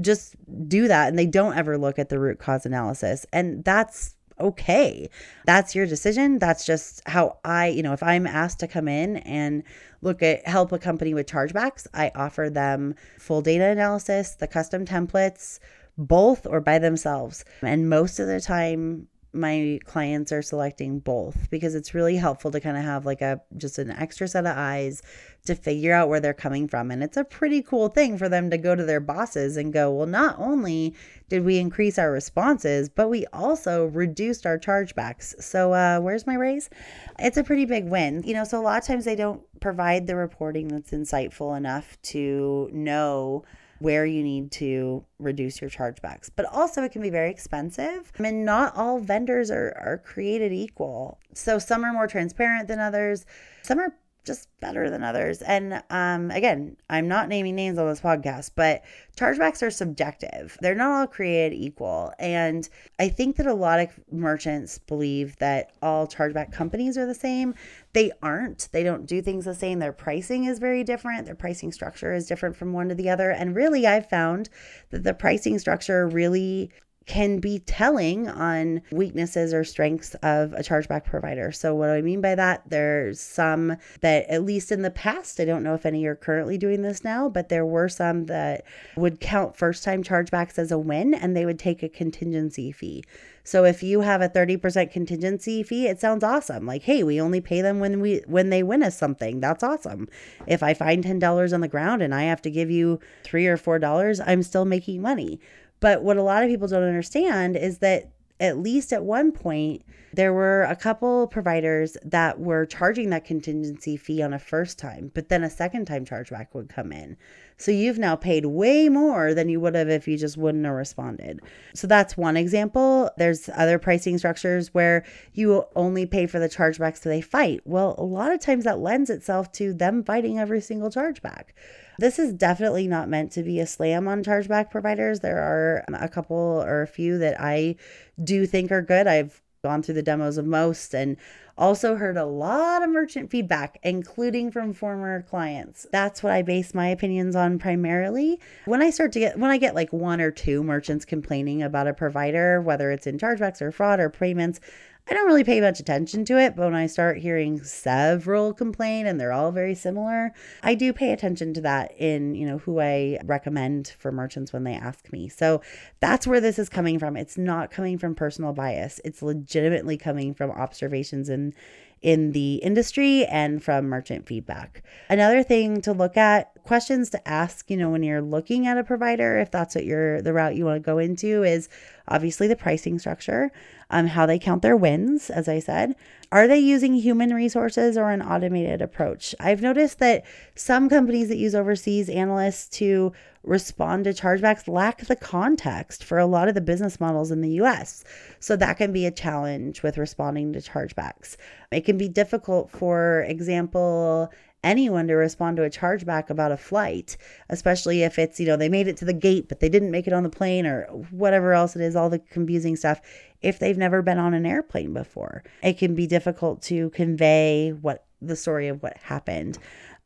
just do that and they don't ever look at the root cause analysis. And that's okay. That's your decision. That's just how i you know if i'm asked to come in and look at help a company with chargebacks i offer them full data analysis the custom templates both or by themselves. And most of the time, my clients are selecting both because it's really helpful to kind of have like a just an extra set of eyes to figure out where they're coming from. And it's a pretty cool thing for them to go to their bosses and go well not only did we increase our responses but we also reduced our chargebacks. So uh, where's my raise? It's a pretty big win. You know so a lot of times they don't provide the reporting that's insightful enough to know where you need to reduce your chargebacks. But also, it can be very expensive. I mean, not all vendors are, are created equal. So, some are more transparent than others, some are just better than others. And um, again, I'm not naming names on this podcast, but chargebacks are subjective. They're not all created equal. And I think that a lot of merchants believe that all chargeback companies are the same. They aren't. They don't do things the same. Their pricing is very different. Their pricing structure is different from one to the other. And really, I've found that the pricing structure really can be telling on weaknesses or strengths of a chargeback provider. So, what do I mean by that? There's some that, at least in the past, I don't know if any are currently doing this now, but there were some that would count first time chargebacks as a win and they would take a contingency fee. So if you have a 30% contingency fee, it sounds awesome. Like, hey, we only pay them when we when they win us something. That's awesome. If I find $10 on the ground and I have to give you 3 or $4, I'm still making money. But what a lot of people don't understand is that at least at one point, there were a couple providers that were charging that contingency fee on a first time, but then a second time chargeback would come in. So you've now paid way more than you would have if you just wouldn't have responded. So that's one example. There's other pricing structures where you only pay for the chargebacks so they fight. Well, a lot of times that lends itself to them fighting every single chargeback. This is definitely not meant to be a slam on chargeback providers. There are a couple or a few that I do think are good. I've gone through the demos of most and also heard a lot of merchant feedback, including from former clients. That's what I base my opinions on primarily. When I start to get, when I get like one or two merchants complaining about a provider, whether it's in chargebacks or fraud or payments, I don't really pay much attention to it, but when I start hearing several complain and they're all very similar, I do pay attention to that in, you know, who I recommend for merchants when they ask me. So that's where this is coming from. It's not coming from personal bias. It's legitimately coming from observations and in the industry and from merchant feedback. Another thing to look at, questions to ask, you know, when you're looking at a provider, if that's what you're the route you want to go into, is obviously the pricing structure, um, how they count their wins, as I said. Are they using human resources or an automated approach? I've noticed that some companies that use overseas analysts to respond to chargebacks lack the context for a lot of the business models in the US. So that can be a challenge with responding to chargebacks. It can be difficult, for example, anyone to respond to a chargeback about a flight, especially if it's, you know, they made it to the gate, but they didn't make it on the plane or whatever else it is, all the confusing stuff. If they've never been on an airplane before, it can be difficult to convey what the story of what happened.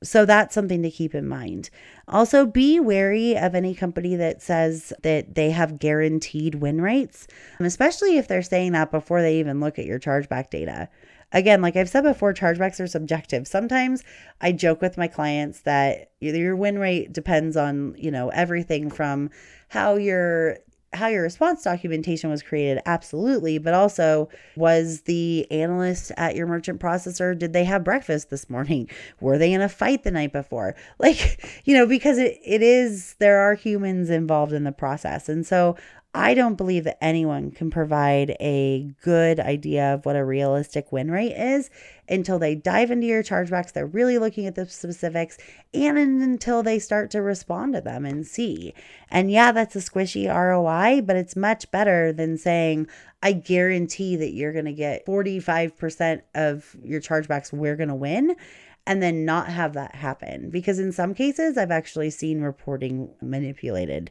So that's something to keep in mind. Also, be wary of any company that says that they have guaranteed win rates, especially if they're saying that before they even look at your chargeback data. Again, like I've said before, chargebacks are subjective. Sometimes I joke with my clients that your win rate depends on, you know, everything from how your how your response documentation was created absolutely but also was the analyst at your merchant processor did they have breakfast this morning? Were they in a fight the night before? Like you know because it, it is there are humans involved in the process. And so I don't believe that anyone can provide a good idea of what a realistic win rate is until they dive into your chargebacks. They're really looking at the specifics and until they start to respond to them and see. And yeah, that's a squishy ROI, but it's much better than saying, I guarantee that you're going to get 45% of your chargebacks, we're going to win and then not have that happen. Because in some cases, I've actually seen reporting manipulated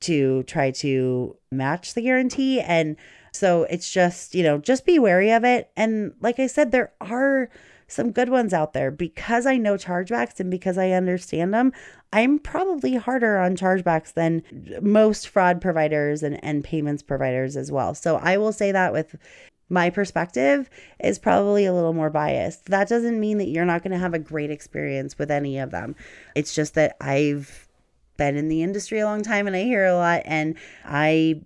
to try to match the guarantee. And so it's just, you know, just be wary of it. And like I said, there are some good ones out there because I know chargebacks and because I understand them. I'm probably harder on chargebacks than most fraud providers and, and payments providers as well. So I will say that with my perspective is probably a little more biased. That doesn't mean that you're not going to have a great experience with any of them. It's just that I've been in the industry a long time and I hear a lot. And I,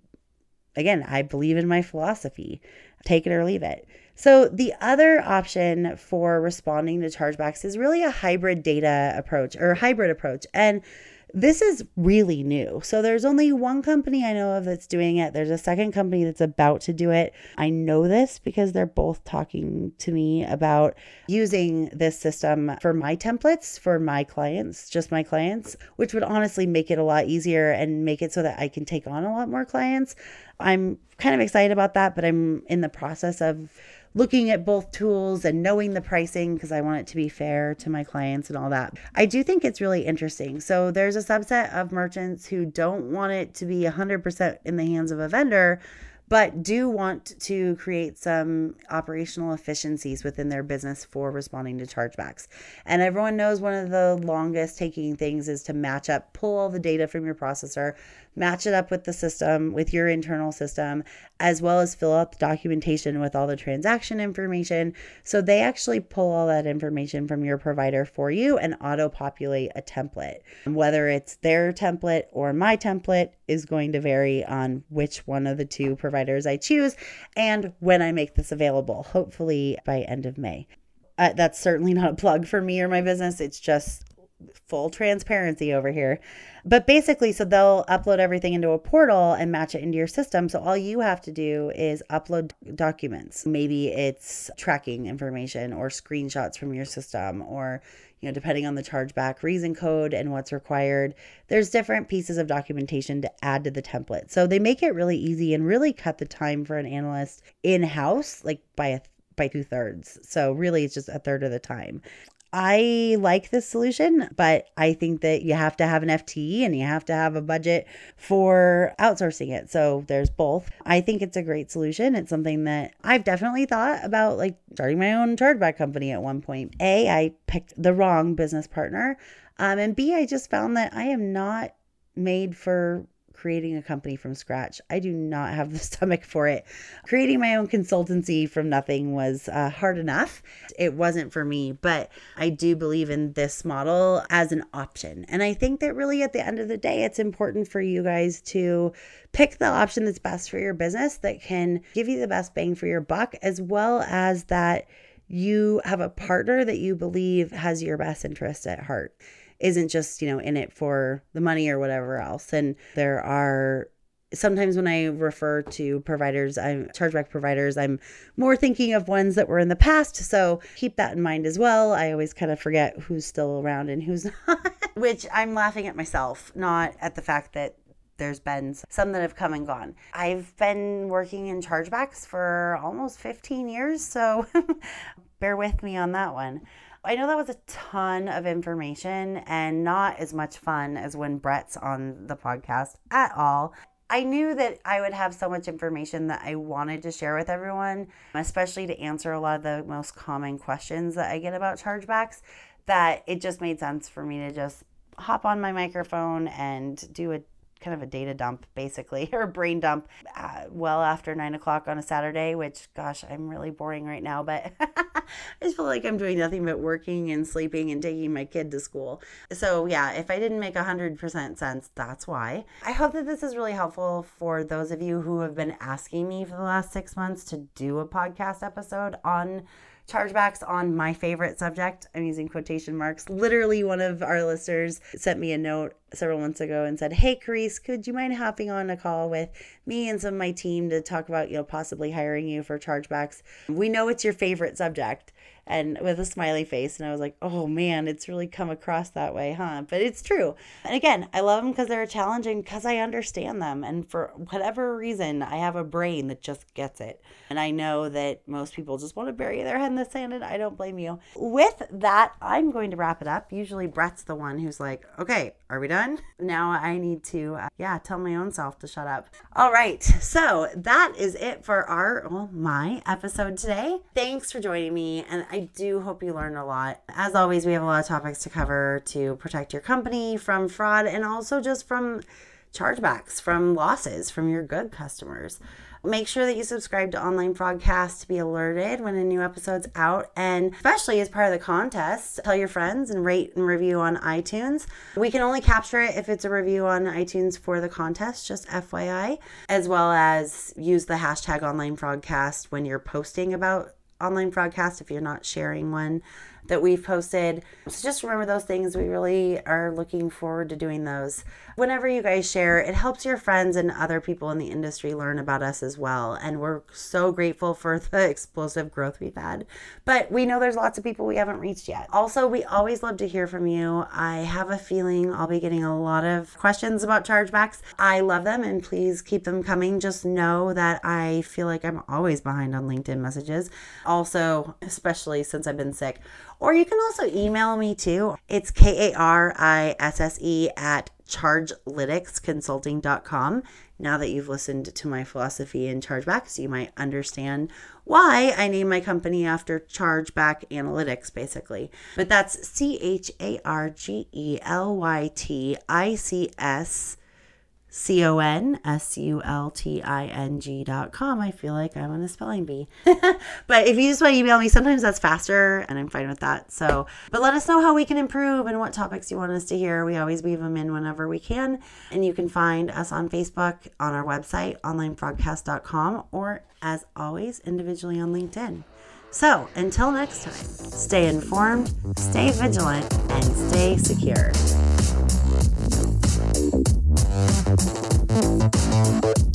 again, I believe in my philosophy take it or leave it. So, the other option for responding to chargebacks is really a hybrid data approach or hybrid approach. And this is really new. So there's only one company I know of that's doing it. There's a second company that's about to do it. I know this because they're both talking to me about using this system for my templates for my clients, just my clients, which would honestly make it a lot easier and make it so that I can take on a lot more clients. I'm kind of excited about that, but I'm in the process of looking at both tools and knowing the pricing because I want it to be fair to my clients and all that. I do think it's really interesting. So there's a subset of merchants who don't want it to be 100% in the hands of a vendor but do want to create some operational efficiencies within their business for responding to chargebacks. And everyone knows one of the longest taking things is to match up, pull all the data from your processor, match it up with the system, with your internal system, as well as fill out the documentation with all the transaction information. So they actually pull all that information from your provider for you and auto populate a template. Whether it's their template or my template is going to vary on which one of the two providers I choose and when I make this available, hopefully by end of May. Uh, that's certainly not a plug for me or my business. It's just full transparency over here. But basically, so they'll upload everything into a portal and match it into your system. So all you have to do is upload documents. Maybe it's tracking information or screenshots from your system or you know, depending on the chargeback reason code and what's required, there's different pieces of documentation to add to the template. So they make it really easy and really cut the time for an analyst in house, like by a by two thirds. So really, it's just a third of the time. I like this solution, but I think that you have to have an FTE and you have to have a budget for outsourcing it. So there's both. I think it's a great solution. It's something that I've definitely thought about like starting my own chargeback company at one point. A, I picked the wrong business partner. Um, and B, I just found that I am not made for creating a company from scratch. I do not have the stomach for it. Creating my own consultancy from nothing was uh, hard enough. It wasn't for me, but I do believe in this model as an option. And I think that really at the end of the day, it's important for you guys to pick the option that's best for your business that can give you the best bang for your buck, as well as that you have a partner that you believe has your best interest at heart isn't just, you know, in it for the money or whatever else. And there are sometimes when I refer to providers, I'm chargeback providers, I'm more thinking of ones that were in the past. So keep that in mind as well. I always kind of forget who's still around and who's not, which I'm laughing at myself, not at the fact that there's been some that have come and gone. I've been working in chargebacks for almost 15 years, so bear with me on that one. I know that was a ton of information and not as much fun as when Brett's on the podcast at all. I knew that I would have so much information that I wanted to share with everyone, especially to answer a lot of the most common questions that I get about chargebacks, that it just made sense for me to just hop on my microphone and do a kind of a data dump basically or a brain dump uh, well after nine o'clock on a saturday which gosh i'm really boring right now but i just feel like i'm doing nothing but working and sleeping and taking my kid to school. So yeah if i didn't make 100% sense that's why. I hope that this is really helpful for those of you who have been asking me for the last six months to do a podcast episode on chargebacks on my favorite subject. I'm using quotation marks. Literally, one of our listeners sent me a note several months ago and said, Hey, Karisse, could you mind hopping on a call with me and some of my team to talk about, you know, possibly hiring you for chargebacks? We know it's your favorite subject and with a smiley face. And I was like, oh man, it's really come across that way, huh? But it's true. And again, I love them because they're challenging because I understand them. And for whatever reason, I have a brain that just gets it. And I know that most people just want to bury their head in the sand, and I don't blame you. With that, I'm going to wrap it up. Usually, Brett's the one who's like, okay, are we done? Now I need to, uh, yeah, tell my own self to shut up. All right. So that is it for our, my episode today. Thanks for joining me. And I do hope you learned a lot. As always, we have a lot of topics to cover to protect your company from fraud and also just from chargebacks, from losses from your good customers. Make sure that you subscribe to Online Fraudcast to be alerted when a new episode's out. And especially as part of the contest, tell your friends and rate and review on iTunes. We can only capture it if it's a review on iTunes for the contest, just FYI, as well as use the hashtag Online Fraudcast when you're posting about online fraudcast if you're not sharing one that we've posted. So just remember those things. We really are looking forward to doing those. Whenever you guys share, it helps your friends and other people in the industry learn about us as well. And we're so grateful for the explosive growth we've had. But we know there's lots of people we haven't reached yet. Also, we always love to hear from you. I have a feeling I'll be getting a lot of questions about chargebacks. I love them and please keep them coming. Just know that I feel like I'm always behind on LinkedIn messages. Also, especially since I've been sick. Or you can also email me too. It's K A R I S S E at chargelyticsconsulting.com. Now that you've listened to my philosophy in chargebacks, you might understand why I named my company after Chargeback Analytics, basically. But that's C H A R G E L Y T I C S C O N S U L T I N G dot com. I feel like I'm on a spelling bee. but if you just want to email me, sometimes that's faster and I'm fine with that. So, but let us know how we can improve and what topics you want us to hear. We always weave them in whenever we can. And you can find us on Facebook, on our website, onlinefraudcast.com, or as always, individually on LinkedIn. So until next time, stay informed, stay vigilant, and stay secure. Thank you.